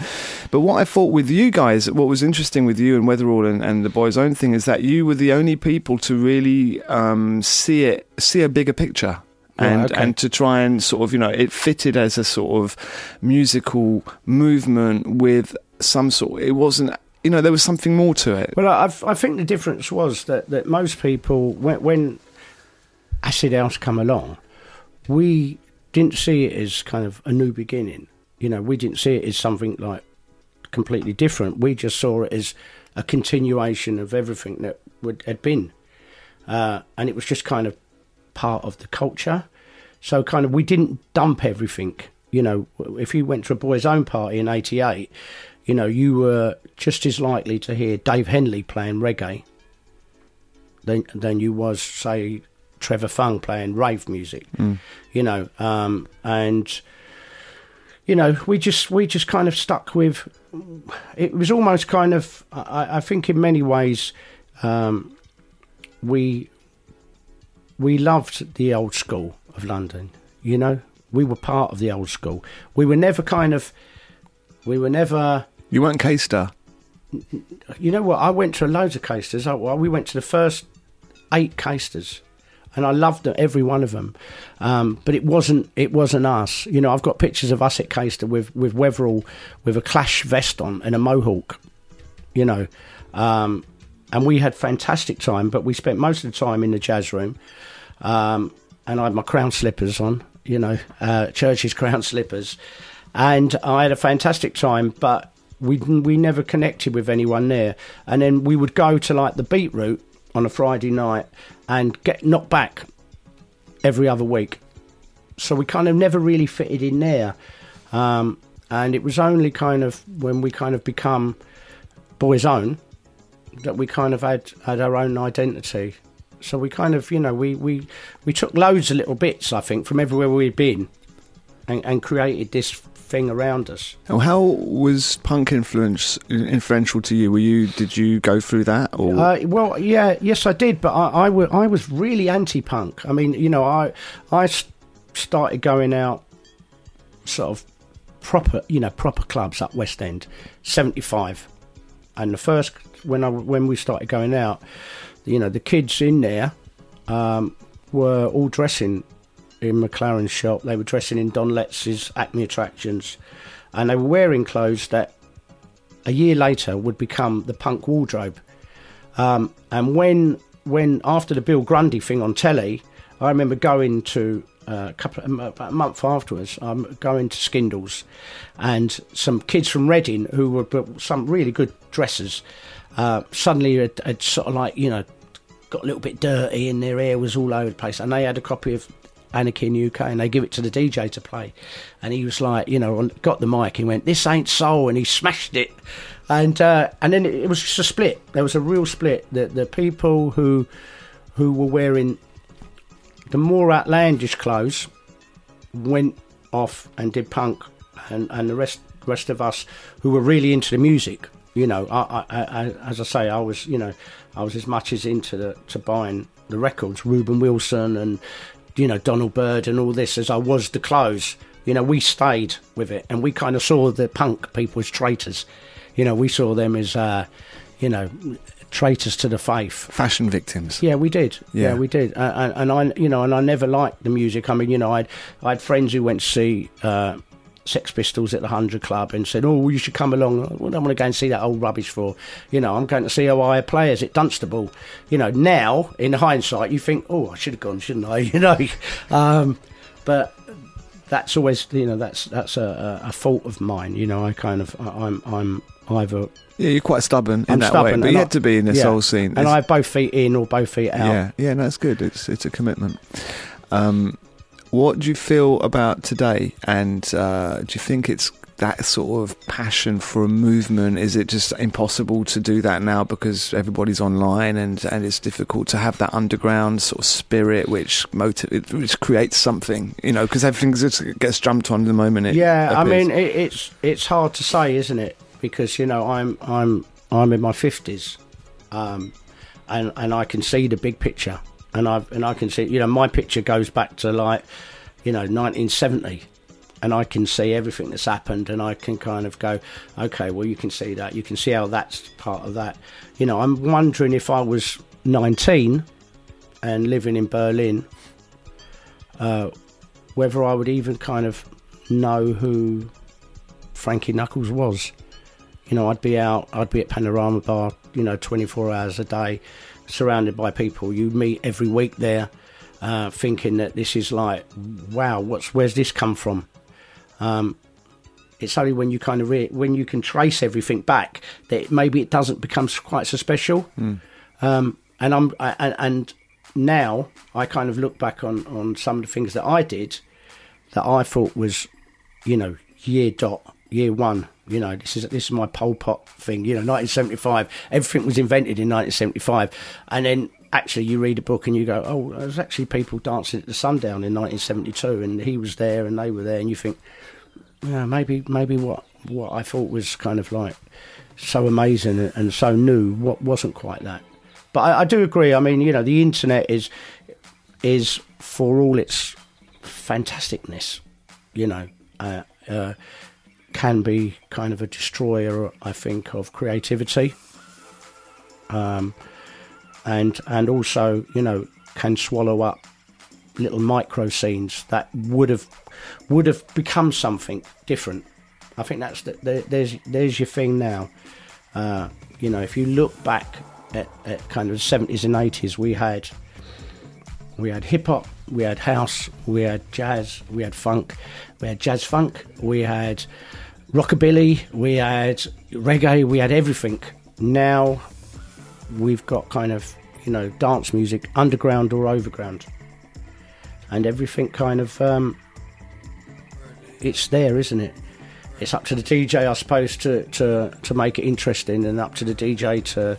But what I thought with you guys, what was interesting with you and Weatherall and, and the boys' own thing is that you were the only people to really um, see it, see a bigger picture. And okay. and to try and sort of you know it fitted as a sort of musical movement with some sort. It wasn't you know there was something more to it. Well, I, I think the difference was that, that most people, when, when Acid House come along, we didn't see it as kind of a new beginning. You know, we didn't see it as something like completely different. We just saw it as a continuation of everything that would, had been. Uh, and it was just kind of part of the culture. So, kind of, we didn't dump everything. You know, if you went to a boys' own party in '88, you know, you were just as likely to hear Dave Hendley playing reggae than than you was, say, Trevor Fung playing rave music. You know, um, and you know, we just we just kind of stuck with. It was almost kind of, I, I think, in many ways, um, we we loved the old school of London. You know, we were part of the old school. We were never kind of, we were never. You weren't K-Star. You know what? I went to loads of casters. I, we went to the first eight casters, and I loved every one of them. Um, but it wasn't. It wasn't us. You know, I've got pictures of us at Caster with with Weatherall with a Clash vest on and a mohawk. You know, um, and we had fantastic time. But we spent most of the time in the jazz room, um, and I had my crown slippers on. You know, uh, Church's crown slippers, and I had a fantastic time. But we we never connected with anyone there. And then we would go to like the Beat Route on a Friday night and get knocked back every other week. So we kind of never really fitted in there. Um, and it was only kind of when we kind of become boys' own that we kind of had, had our own identity. So we kind of, you know, we, we, we took loads of little bits, I think, from everywhere we'd been and, and created this thing around us. How was punk influence influential to you? Were you did you go through that or? Uh, well, yeah, yes, I did, but I, I, w- I was I was really anti-punk. I mean, you know, I I started going out, sort of proper, you know, proper clubs up West End, seventy five, and the first when I when we started going out, you know, the kids in there um, were all dressing in McLaren's shop. They were dressing in Don Letts's Acme attractions, and they were wearing clothes that a year later would become the punk wardrobe. Um, and when when after the Bill Grundy thing on telly, I remember going to uh, a couple about a month afterwards, I'm um, going to Skindles, and some kids from Reading who were some really good dressers. Uh, suddenly had sort of like you know got a little bit dirty and their hair was all over the place, and they had a copy of Anarchy in UK, and they give it to the DJ to play. And he was like, you know, got the mic. He went, "This ain't soul," and he smashed it. And uh, and then it was just a split. There was a real split. The the people who who were wearing the more outlandish clothes went off and did punk, and, and the rest rest of us who were really into the music. You know, I, I, I, as I say, I was you know I was as much as into the to buying the records, Reuben Wilson and you know, Donald Byrd and all this as I was the clothes. You know, we stayed with it and we kind of saw the punk people as traitors. You know, we saw them as, uh, you know, traitors to the faith. Fashion victims. Yeah, we did. Yeah, yeah we did. Uh, and, and, I, you know, and I never liked the music. I mean, you know, I I had friends who went to see uh, Sex Pistols at the Hundred Club and said, "Oh, you should come along." What I want to go and see that old rubbish for? You know, I'm going to see Ohio players at Dunstable. You know, now in hindsight, you think, "Oh, I should have gone, shouldn't I?" You know, um, but that's always you know that's that's a, a, fault of mine. You know, I kind of I'm I'm either yeah, you're quite stubborn in I'm that stubborn, way, but you I- had to be in this yeah, whole scene. and It's- I have both feet in or both feet out. Yeah, yeah, no, it's good. It's it's a commitment. Um, what do you feel about today? And uh, do you think it's that sort of passion for a movement? Is it just impossible to do that now because everybody's online and, and it's difficult to have that underground sort of spirit which motiv- which creates something? You know, because everything just gets jumped on the moment. It Yeah, I mean it, it's it's hard to say, isn't it? Because you know I'm I'm I'm in my fifties, um, and and I can see the big picture, and I and I can see you know my picture goes back to like you know 1970. And I can see everything that's happened, and I can kind of go, okay, well, you can see that. You can see how that's part of that. You know, I'm wondering if I was 19 and living in Berlin, uh, whether I would even kind of know who Frankie Knuckles was. You know, I'd be out, I'd be at Panorama Bar, you know, 24 hours a day, surrounded by people you meet every week there, uh, thinking that this is like, wow, what's where's this come from? Um, it's only when you kind of re- when you can trace everything back that maybe it doesn't become quite so special. Um, and I'm I, and- and now I kind of look back on on some of the things that I did that I thought was, you know, year dot year one. You know, this is this is my Pol Pot thing. You know, 1975. Everything was invented in 1975, and then actually you read a book and you go, oh, there's actually people dancing at the sundown in 1972, and he was there and they were there, and you think, yeah, maybe maybe what what I thought was kind of like so amazing and, so new, what wasn't quite that. But I, I do agree. I mean, you know, the internet is is for all its fantasticness, you know, uh, uh, can be kind of a destroyer, I think, of creativity. Um, and and also, you know, can swallow up little micro scenes that would have would have become something different. I think that's the, the, there's there's your thing now. Uh, you know, if you look back at, at kind of the seventies and eighties, we had we had hip hop, we had house, we had jazz, we had funk, we had jazz funk, we had rockabilly, we had reggae, we had everything. Now we've got kind of you know dance music, underground or overground, and everything kind of um, it's there, isn't it? It's up to the DJ, I suppose, to, to, to make it interesting, and up to the DJ to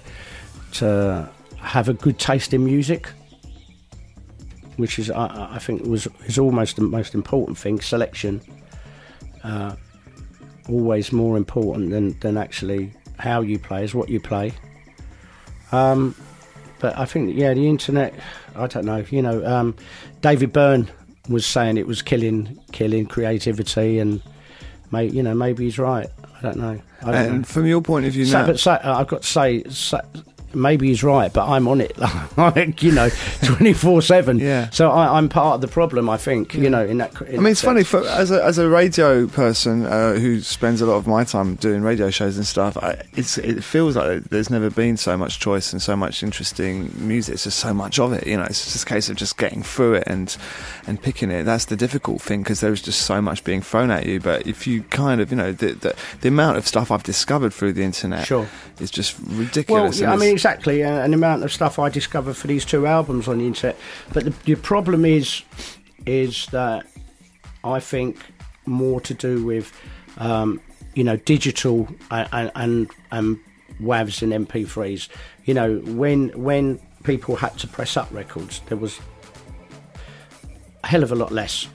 to have a good taste in music, which is I, I think was is almost the most important thing. Selection, uh, always more important than than actually how you play is what you play. Um, but I think yeah, the internet. I don't know. You know, um, David Byrne was saying it was killing killing creativity and May, you know, maybe he's right. I don't know. I don't And know. from your point of view So, now, but so, uh, I've got to say, so, maybe he's right, but I'm on it, like you know, twenty four seven. Yeah. So I, I'm part of the problem. I think you know in that. In I mean, it's that funny for as a as a radio person uh, who spends a lot of my time doing radio shows and stuff. I, it's it feels like there's never been so much choice and so much interesting music. It's just so much of it. You know, it's just a case of just getting through it and and picking it. That's the difficult thing because there's just so much being thrown at you. But if you kind of you know the the, the amount of stuff I've discovered through the internet Sure. is just Well, ridiculous. yeah, I mean, exactly, uh, an amount of stuff I discovered for these two albums on the internet. But the, the problem is, is that I think more to do with, um, you know, digital and and, and WAVs and MP3s. You know, when when people had to press up records, there was a hell of a lot less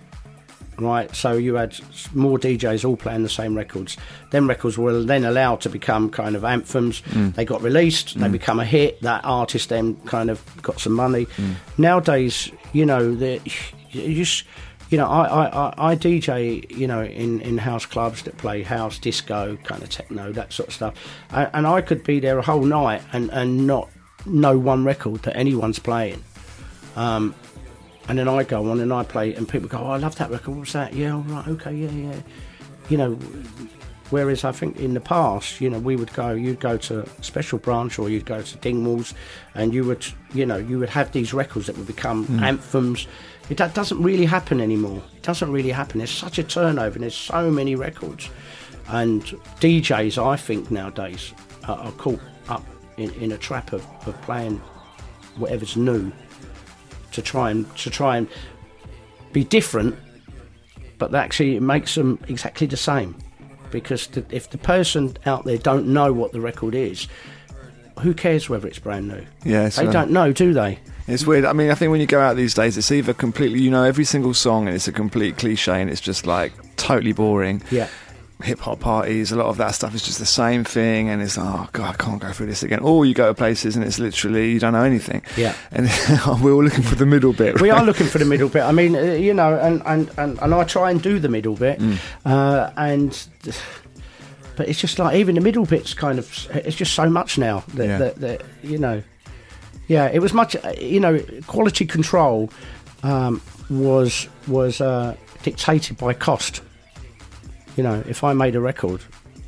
right? So you had more DJs all playing the same records. Then records were then allowed to become kind of anthems. Mm. They got released, they mm. become a hit. That artist then kind of got some money. Mm. Nowadays, you know, the, you just. You know, I, I, I, I DJ, you know, in, in house clubs that play house, disco, kind of techno, that sort of stuff. And, and I could be there a whole night and, and not know one record that anyone's playing. Um, and then I go on and I play, and people go, "Oh, I love that record. What's that? Yeah, all right, okay, yeah, yeah." You know, whereas I think in the past, you know, we would go, you'd go to Special Branch or you'd go to Dingwalls, and you would, you know, you would have these records that would become mm. anthems. It that doesn't really happen anymore. It doesn't really happen. There's such a turnover, and there's so many records, and DJs, I think nowadays, are, are caught up in, in a trap of, of playing whatever's new to try and to try and be different, but that actually it makes them exactly the same. Because the, if the person out there don't know what the record is, who cares whether it's brand new? Yeah, they so- don't know, do they? It's weird. I mean, I think when you go out these days, it's either completely, you know, every single song and it's a complete cliche and it's just like totally boring. Yeah. Hip hop parties, a lot of that stuff is just the same thing, and it's oh god, I can't go through this again. Or you go to places and it's literally you don't know anything. Yeah. and we're all looking for the middle bit. we are looking for the middle bit. I mean, uh, you know, and, and, and, and I try and do the middle bit, Mm. uh, and but it's just like even the middle bit's kind of it's just so much now that, Yeah. that, that you know, yeah, it was much uh, you know quality control um, was was uh, dictated by cost. You know, if I made a record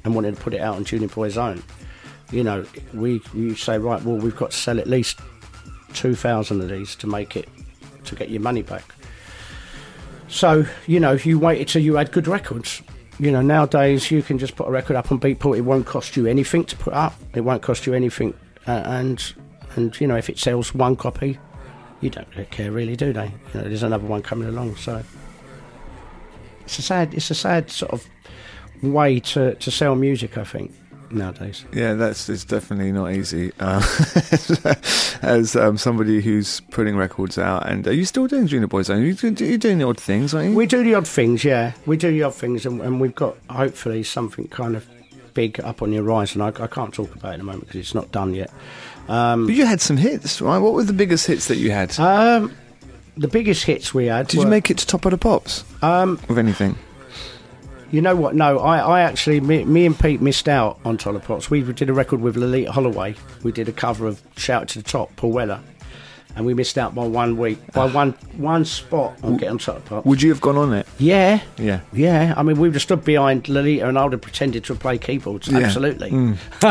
and wanted to put it out on Junior Boy's own, you know, we we say right, well, we've got to sell at least two thousand of these to make it to get your money back. So you know, if you waited till you had good records. You know, nowadays you can just put a record up on Beatport. It won't cost you anything to put up. It won't cost you anything, uh, and and you know, if it sells one copy, you don't care really, do they? You know, there's another one coming along. So it's a sad, it's a sad sort of way to to sell music. I think nowadays. Yeah, that's it's definitely not easy. Um, as um, somebody who's putting records out, and are you still doing Junior Boys? Are you, you're doing the odd things, aren't you? We do the odd things, yeah. We do the odd things, and, and we've got hopefully something kind of big up on the horizon. I, I can't talk about it at the moment because it's not done yet. Um, But you had some hits, right? What were the biggest hits that you had? um, the biggest hits we had. Did were- you make it to top of the pops Um, with anything? You know what? No, I, I actually, me, me and Pete missed out on Toller Pots. We did a record with Loleatta Holloway. We did a cover of Shout It to the Top, Paul Weller. And we missed out by one week, by one one spot on Get on Top of. Would you have gone on it? Yeah, Yeah. yeah. I mean, we would have stood behind Loleatta and I would have pretended to play keyboards. Yeah. Absolutely.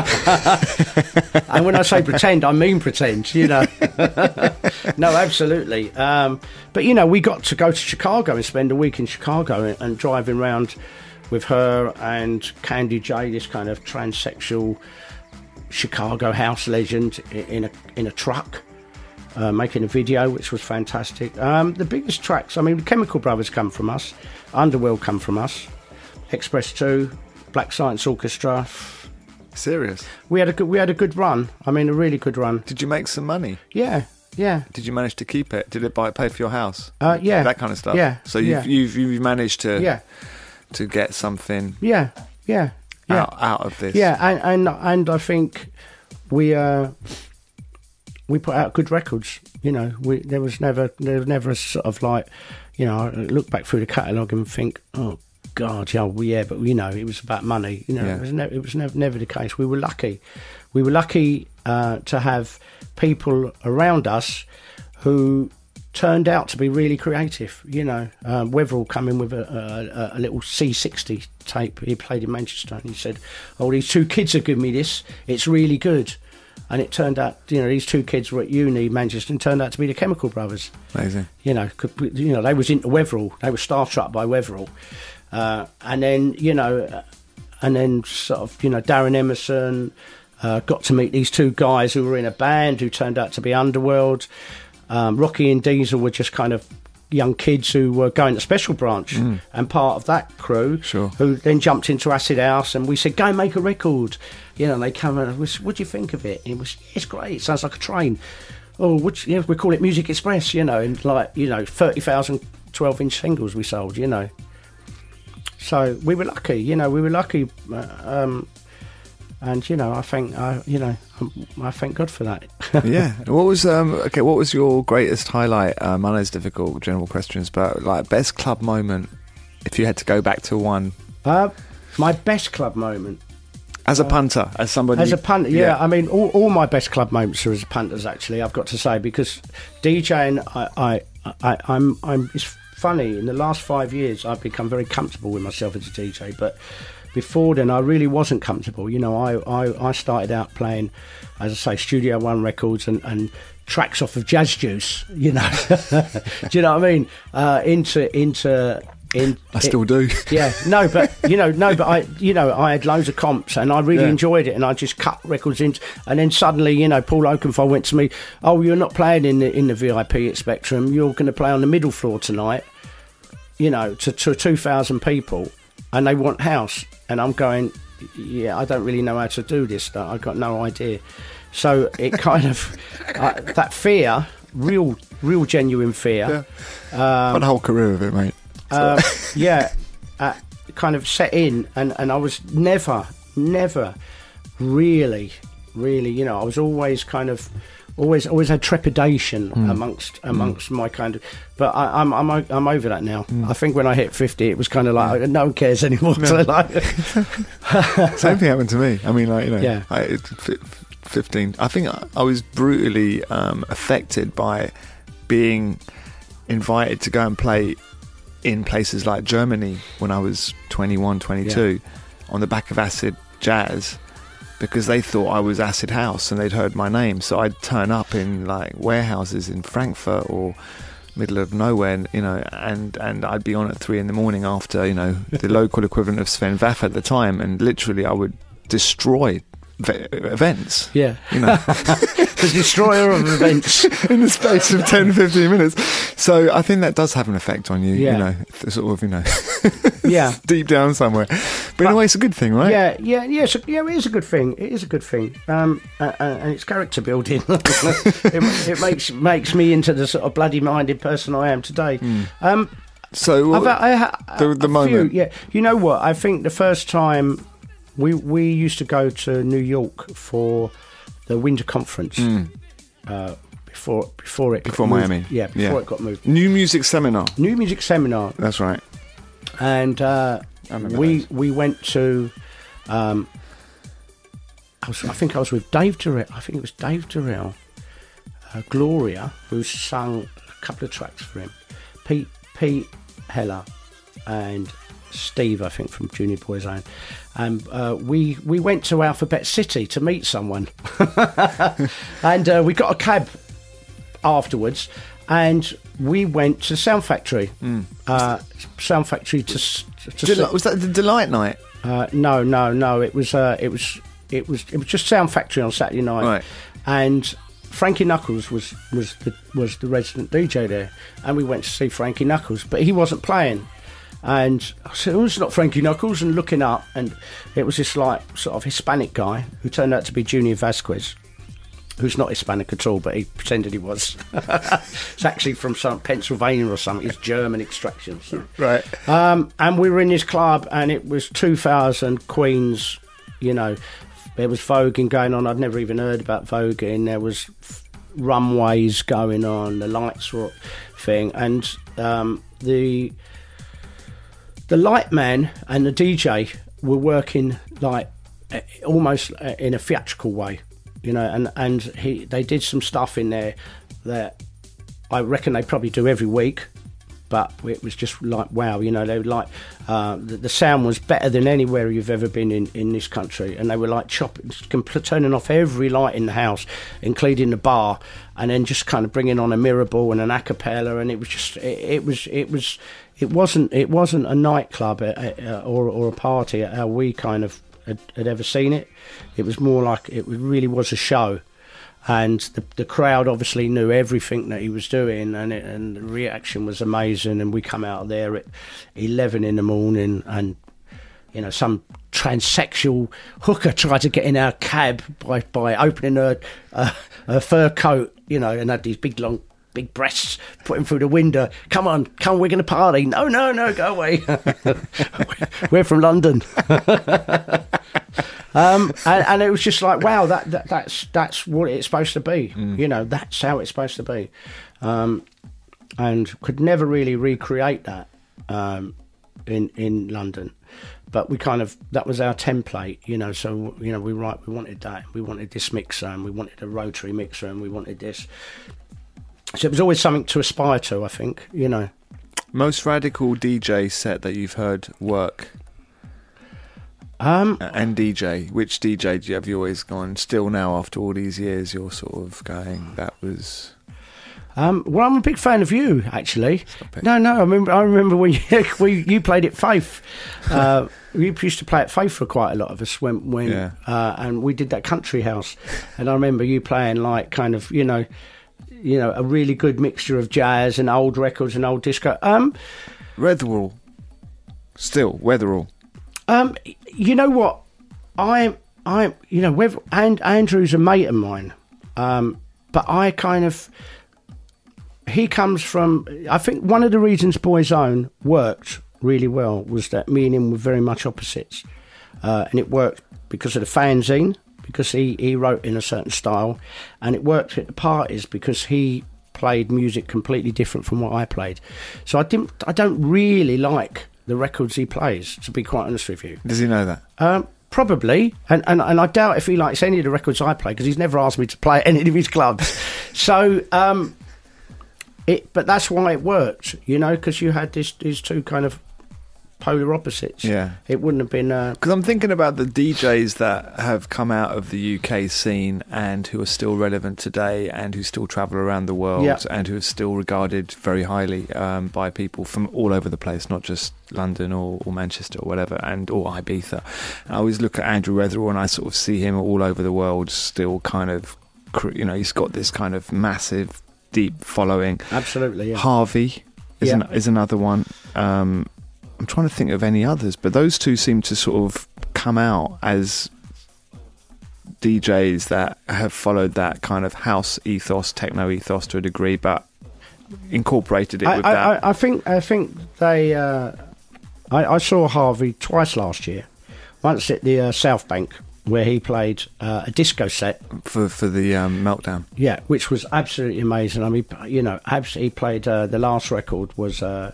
and when I say pretend, I mean pretend, you know. no, absolutely. Um, but, you know, we got to go to Chicago and spend a week in Chicago and, and driving around with her and Candy J, this kind of transsexual Chicago house legend, in a, in a truck. Uh, making a video, which was fantastic. Um, the biggest tracks, I mean, Chemical Brothers come from us, Underworld come from us, X-Press 2, Black Science Orchestra. Serious? We had a good, we had a good run. I mean, a really good run. Did you make some money? Yeah, yeah, Did you manage to keep it? Did it buy pay for your house? uh, yeah. That kind of stuff. Yeah, So you've yeah. you've, you've managed to yeah, to get something yeah, yeah, yeah. out out of this. Yeah, and and and I think we uh we put out good records. You know, we there was never there was never a sort of like, you know, I look back through the catalogue and think, oh God, yeah, well, yeah, but you know, it was about money. You know, Yeah. it was never it was never never the case. We were lucky. We were lucky uh, to have people around us who turned out to be really creative. You know, um, Weatherall come in with a, a, a little C60 tape he played in Manchester, and he said, "Oh, these two kids have given me this. It's really good." And it turned out, you know, these two kids were at uni, Manchester, and turned out to be the Chemical Brothers. Amazing. You know, could- you know, they was into Weatherall. They were starstruck by Weatherall, uh, and then you know, uh, and then sort of you know, Darren Emerson uh, got to meet these two guys who were in a band who turned out to be Underworld. Um, Rocky and Diesel were just kind of young kids who were going to Special Branch and part of that crew. Sure. Who then jumped into Acid House, and we said, "Go and make a record." You know, and they come and we said, what do you think of it? And it was, it's great. It sounds like a train. Oh, which we call it Muzik Xpress. You know, and like you know, 30,000 12 inch singles we sold. You know, so we were lucky. You know, we were lucky. uh, Um, and you know, I think, I, you know, um, I thank God for that. yeah. What was um okay? What was your greatest highlight? Um, I know it's difficult, general questions, but like best club moment. If you had to go back to one uh, my best club moment. as a punter, as somebody As a punter, yeah, I mean, all, all my best club moments are as punters. Actually, I've got to say because DJing, I, I, I, I'm, I'm. It's funny. In the last five years, I've become very comfortable with myself as a DJ. But before then, I really wasn't comfortable. You know, I, I, I started out playing, as I say, Studio One records and. and tracks off of jazz juice you know do you know what i mean uh into into in I still do. yeah, no, but you know, no, but I, you know, I had loads of comps and I really Yeah. enjoyed it, and I just cut records in, and then suddenly, you know, Paul Oakenfold went to me, "Oh, you're not playing in the in the VIP at Spectrum. You're going to play on the middle floor tonight." You know, to to two thousand people, and they want house, and I'm going, yeah, I don't really know how to do this. Stuff. I got no idea. So it kind of uh, that fear, real, real, genuine fear. Got a whole career of it, mate. uh, yeah, uh, kind of set in, and, and I was never, never really, really, you know, I was always kind of. Always, always had trepidation hmm. amongst hmm. amongst my kind of, but I, I'm I'm o- I'm over that now. Hmm. I think when I hit fifty, it was kind of like no one cares anymore. So like, Same thing happened to me. I mean, like you know, Yeah. I, fifteen. I think I, I was brutally um, affected by being invited to go and play in places like Germany when I was 21, 22, on the back of acid jazz. Because they thought I was acid house and they'd heard my name, so I'd turn up in like warehouses in Frankfurt or middle of nowhere, you know, and and I'd be on at three in the morning after you know the local equivalent of Sven Väth at the time, and literally I would destroy events. yeah, You know, the destroyer of events. in the space of 10, 15 minutes. So I think that does have an effect on you, Yeah. you know, sort of, you know, Yeah, deep down somewhere. But, in a way, it's a good thing, right? Yeah, yeah, yeah. So, yeah, it is a good thing. It is a good thing, um, uh, uh, and it's character building. it, it makes makes me into the sort of bloody minded person I am today. Um, So, I've, I, ha- The- the few- moment. yeah. You know what? I think the first time we we used to go to New York for the Winter Conference Hmm. uh, before before it Before moved- Miami. Yeah, before Yeah. it got moved. New music seminar. New music seminar, That's right. and uh, we those. we went to. Um, I, was, I think I was with Dave Dorrell. I think it was Dave Dorrell, uh, Gloria, who sung a couple of tracks for him, Pete Pete Heller, and Steve, I think from Junior Boys Own, and uh, we we went to Alphabet City to meet someone, and uh, we got a cab afterwards, and we went to Sound Factory, uh, Sound Factory to. to Del- was that the delight night? uh, no, no, no. It was uh, it was it was it was just Sound Factory on Saturday night, Right. and Frankie Knuckles was was the was the resident DJ there, and we went to see Frankie Knuckles, but he wasn't playing. And I said, "Oh, it's not Frankie Knuckles." And looking up, and it was this like sort of Hispanic guy who turned out to be Junior Vasquez, who's not Hispanic at all, but he pretended he was. it's actually from some Pennsylvania or something. It's German extraction. So. Right. Um, and we were in this club, and it was 2000 Queens. You know, there was voguing going on. I'd never even heard about voguing. There was runways going on. The lights were thing, and um, the the light man and the DJ were working like eh, almost eh, in a theatrical way, you know, and and he they did some stuff in there that I reckon they probably do every week, but it was just like wow, you know, they were like uh, the, the sound was better than anywhere you've ever been in in this country, and they were like chopping, turning off every light in the house, including the bar, and then just kind of bringing on a mirror ball and an acapella, and it was just it, it was it was it wasn't it wasn't a nightclub uh, uh, or or a party at how we kind of had, had ever seen it. It was more like it really was a show and the, the crowd obviously knew everything that he was doing, and it, and the reaction was amazing. And we come out there at eleven in the morning, and you know some transsexual hooker tried to get in our cab by by opening her uh, her fur coat, you know, and had these big long. Big breasts putting through the window. Come on, come, we're going to party. No, no, no, go away. we're from London. Um, and, and it was just like, wow, that, that that's that's what it's supposed to be. You know, that's how it's supposed to be. Um, and could never really recreate that um, in in London. But we kind of that was our template, you know. So you know, we right, we wanted that. We wanted this mixer, and we wanted a rotary mixer, and we wanted this. So it was always something to aspire to. I think, you know. Most radical DJ set that you've heard work Um, and DJ. Which DJ do you have you always gone? Still now, after all these years, you're sort of going. That was Um, well, I'm a big fan of you, actually. No, no, I remember. I remember when you we, you played at Faith. Uh, we used to play at Faith for quite a lot of us when when Yeah. uh, and we did that country house, and I remember you playing like kind of you know, you know, a really good mixture of jazz and old records and old disco. Um, Weatherall. Still Weatherall. um, you know what? I I you know, with and Andrew's a mate of mine, um, but I kind of he comes from. I think one of the reasons Boys Own worked really well was that me and him were very much opposites, uh, and it worked because of the fanzine, because he he wrote in a certain style, and it worked at the parties because he played music completely different from what I played. So I didn't. I don't really like the records he plays, to be quite honest with you. Does he know that? Um, probably, and, and and I doubt if he likes any of the records I play because he's never asked me to play at any of his clubs. so, um, it but that's why it worked, you know, because you had this these two kind of polar opposites. Yeah. it wouldn't have been. Uh, Because I'm thinking about the DJs that have come out of the UK scene and who are still relevant today and who still travel around the world Yeah. and who are still regarded very highly um, by people from all over the place, not just London or, or Manchester or whatever, and or Ibiza. I always look at Andrew Weatherall and I sort of see him all over the world, still kind of, you know, he's got this kind of massive, deep following. absolutely, yeah. Harvey is, Yeah. an, is another one. Um, I'm trying to think of any others, but those two seem to sort of come out as DJs that have followed that kind of house ethos, techno ethos to a degree, but incorporated it I, with I, that. I, I think I think they. Uh, I, I saw Harvey twice last year. Once at the uh, South Bank where he played uh, a disco set. for for the um, meltdown. Yeah, which was absolutely amazing. I mean, you know, abs- he played uh, the last record was uh,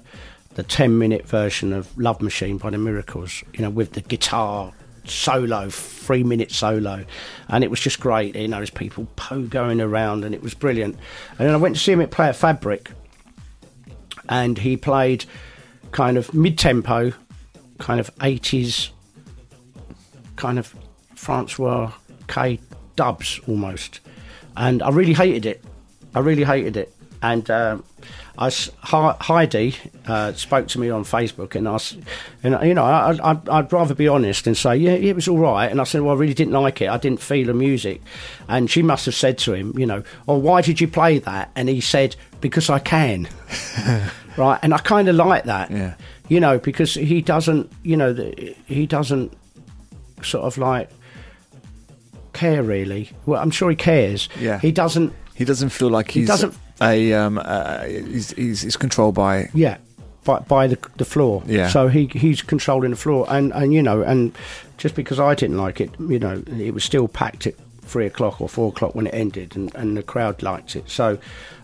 the ten minute version of Love Machine by the Miracles. You know, with the guitar solo, three minute solo, and it was just great. You know, there's people po going around, and it was brilliant. And then I went to see him at Play Fabric, and he played kind of mid tempo, kind of eighties, kind of Francois K dubs almost, and I really hated it. I really hated it, and um, I Heidi uh, spoke to me on Facebook, and I, and you know, I, I, I'd rather be honest and say, yeah, it was all right. And I said, well, I really didn't like it. I didn't feel the music, and she must have said to him, you know, oh, why did you play that? And he said, because I can, right? And I kind of like that, Yeah. you know, because he doesn't, you know, the- he doesn't sort of like care really. Well, I'm sure he cares. Yeah. he doesn't. He doesn't feel like he's doesn't- a um, uh, he's, he's he's controlled by Yeah, by, by the the floor. Yeah. So he he's controlling the floor, and and you know, and just because I didn't like it, you know, it was still packed at three o'clock or four o'clock when it ended, and, and the crowd liked it. So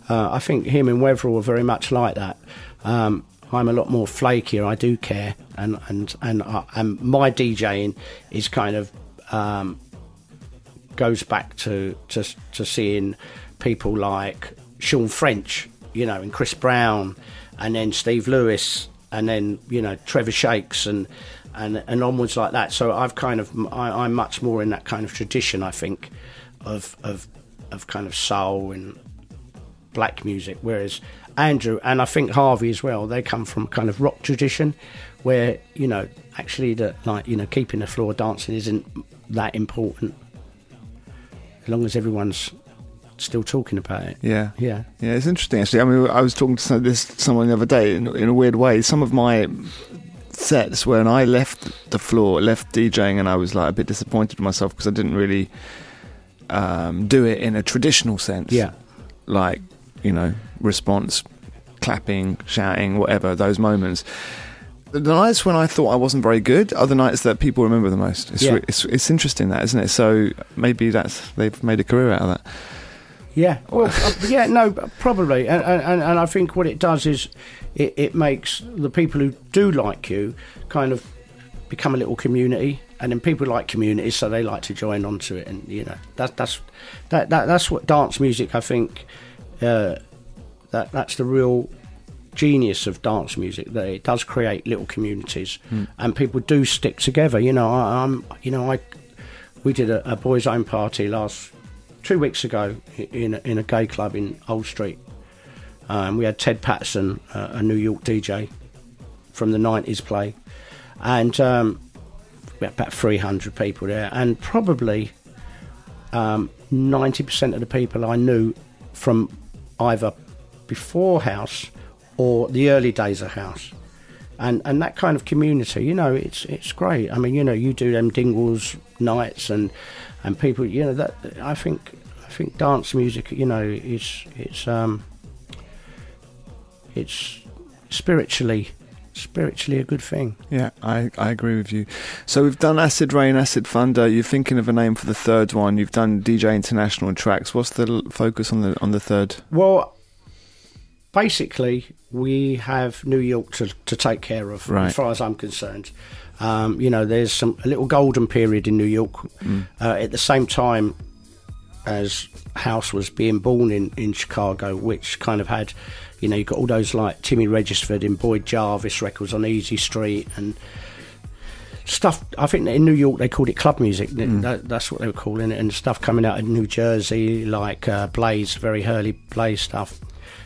uh, I think him and Weatherall are very much like that. Um, I'm a lot more flakier. I do care, and and and uh, and my DJing is kind of um, goes back to, to to seeing people like Sean French, you know, and Chris Brown, and then Steve Lewis, and then you know Trevor Shakes, and and and onwards like that. So I've kind of I, I'm much more in that kind of tradition, I think, of of of kind of soul and black music, whereas Andrew and I think Harvey as well, they come from kind of rock tradition, where you know actually that like you know keeping the floor dancing isn't that important, as long as everyone's still talking about it. yeah Yeah, Yeah, it's interesting actually. I mean, I was talking to some, this someone the other day in, in a weird way. Some of my sets when I left the floor, left DJing, and I was like a bit disappointed with myself because I didn't really um, do it in a traditional sense. yeah, like you know, response, clapping, shouting, whatever. Those moments. The nights when I thought I wasn't very good are the nights that people remember the most. It's, Yeah. re- it's, it's interesting that, isn't it? So maybe that's they've made a career out of that. yeah. Well, uh, yeah, no, probably, and, and and I think what it does is it, it makes the people who do like you kind of become a little community, and then people like communities, so they like to join onto it, and you know that that's that, that that's what dance music I think uh, that that's the real genius of dance music that it does create little communities and people do stick together. You know I, I'm you know I we did a, a boys own party last two weeks ago in a, in a gay club in Old Street. Um, we had Ted Patterson uh, a New York DJ from the 90s play. And um, we had about 300 people there. And probably um, 90% of the people I knew from either before House or the early days of House. And, and that kind of community, you know, it's it's great. I mean, you know, you do them Dingles nights and and people, you know, that I think I think dance music, you know, is it's um it's spiritually spiritually a good thing. Yeah, I, I agree with you. So we've done Acid Rain, Acid Thunder. You're thinking of a name for the third one. You've done DJ International tracks. What's the focus on the on the third? Well, basically, we have New York to, to take care of, Right. as far as I'm concerned. Um, you know, there's some a little golden period in New York uh, at the same time as House was being born in, in Chicago, which kind of had, you know, you got all those like Timmy Regisford and Boyd Jarvis records on Easy Street and stuff. I think in New York they called it club music. That, that's what they were calling it, and stuff coming out of New Jersey like uh, Blaze, very early Blaze stuff.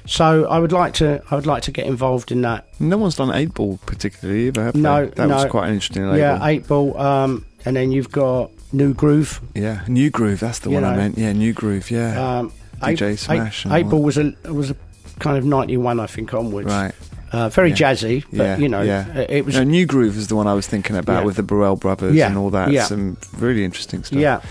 So I would like to, I would like to get involved in that. No one's done Eight Ball particularly either. No, they? that was quite an interesting label. Yeah, eight ball, um, and then you've got New Groove. Yeah, New Groove. That's the You one I meant. Yeah, New Groove. Yeah, Um, DJ eight, Smash Eight, eight ball was a was a kind of ninety one, I think, onwards. right. Uh, very Yeah. jazzy, but yeah, you know, yeah. it was. No, New Groove is the one I was thinking about with the Burrell brothers and all that. yeah. Some really interesting stuff. yeah,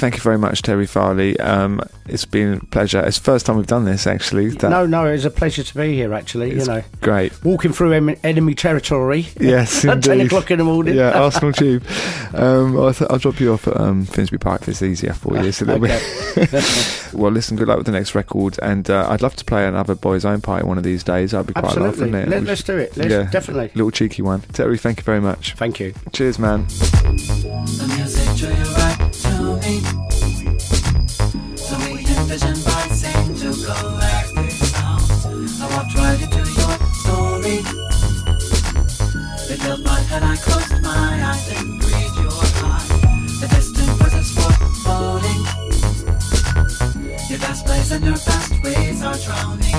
Thank you very much, Terry Farley. Um, it's been a pleasure. It's the first time we've done this, actually. That- no, no, it's a pleasure to be here. Actually, it's you know, great. walking through em- enemy territory. Yes, at ten o'clock in the morning. Yeah, Arsenal Tube. Um, I'll, th- I'll drop you off at um, Finsbury Park if it's easier for you. It's a little Okay. bit. well, listen, good luck with the next record, and uh, I'd love to play another Boys Own Party one of these days. That'd be quite Absolutely. lovely, wouldn't it? Let, let's should- do it. Let's, Yeah. Definitely. Little cheeky one. Terry, thank you very much. Thank you. Cheers, man. Me. So we envision by saying to galactic sounds. I walked right into your story. It filled my head, I closed my eyes and breathed your heart. The distant voices foreboding. Your fast plays and your fast ways are drowning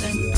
my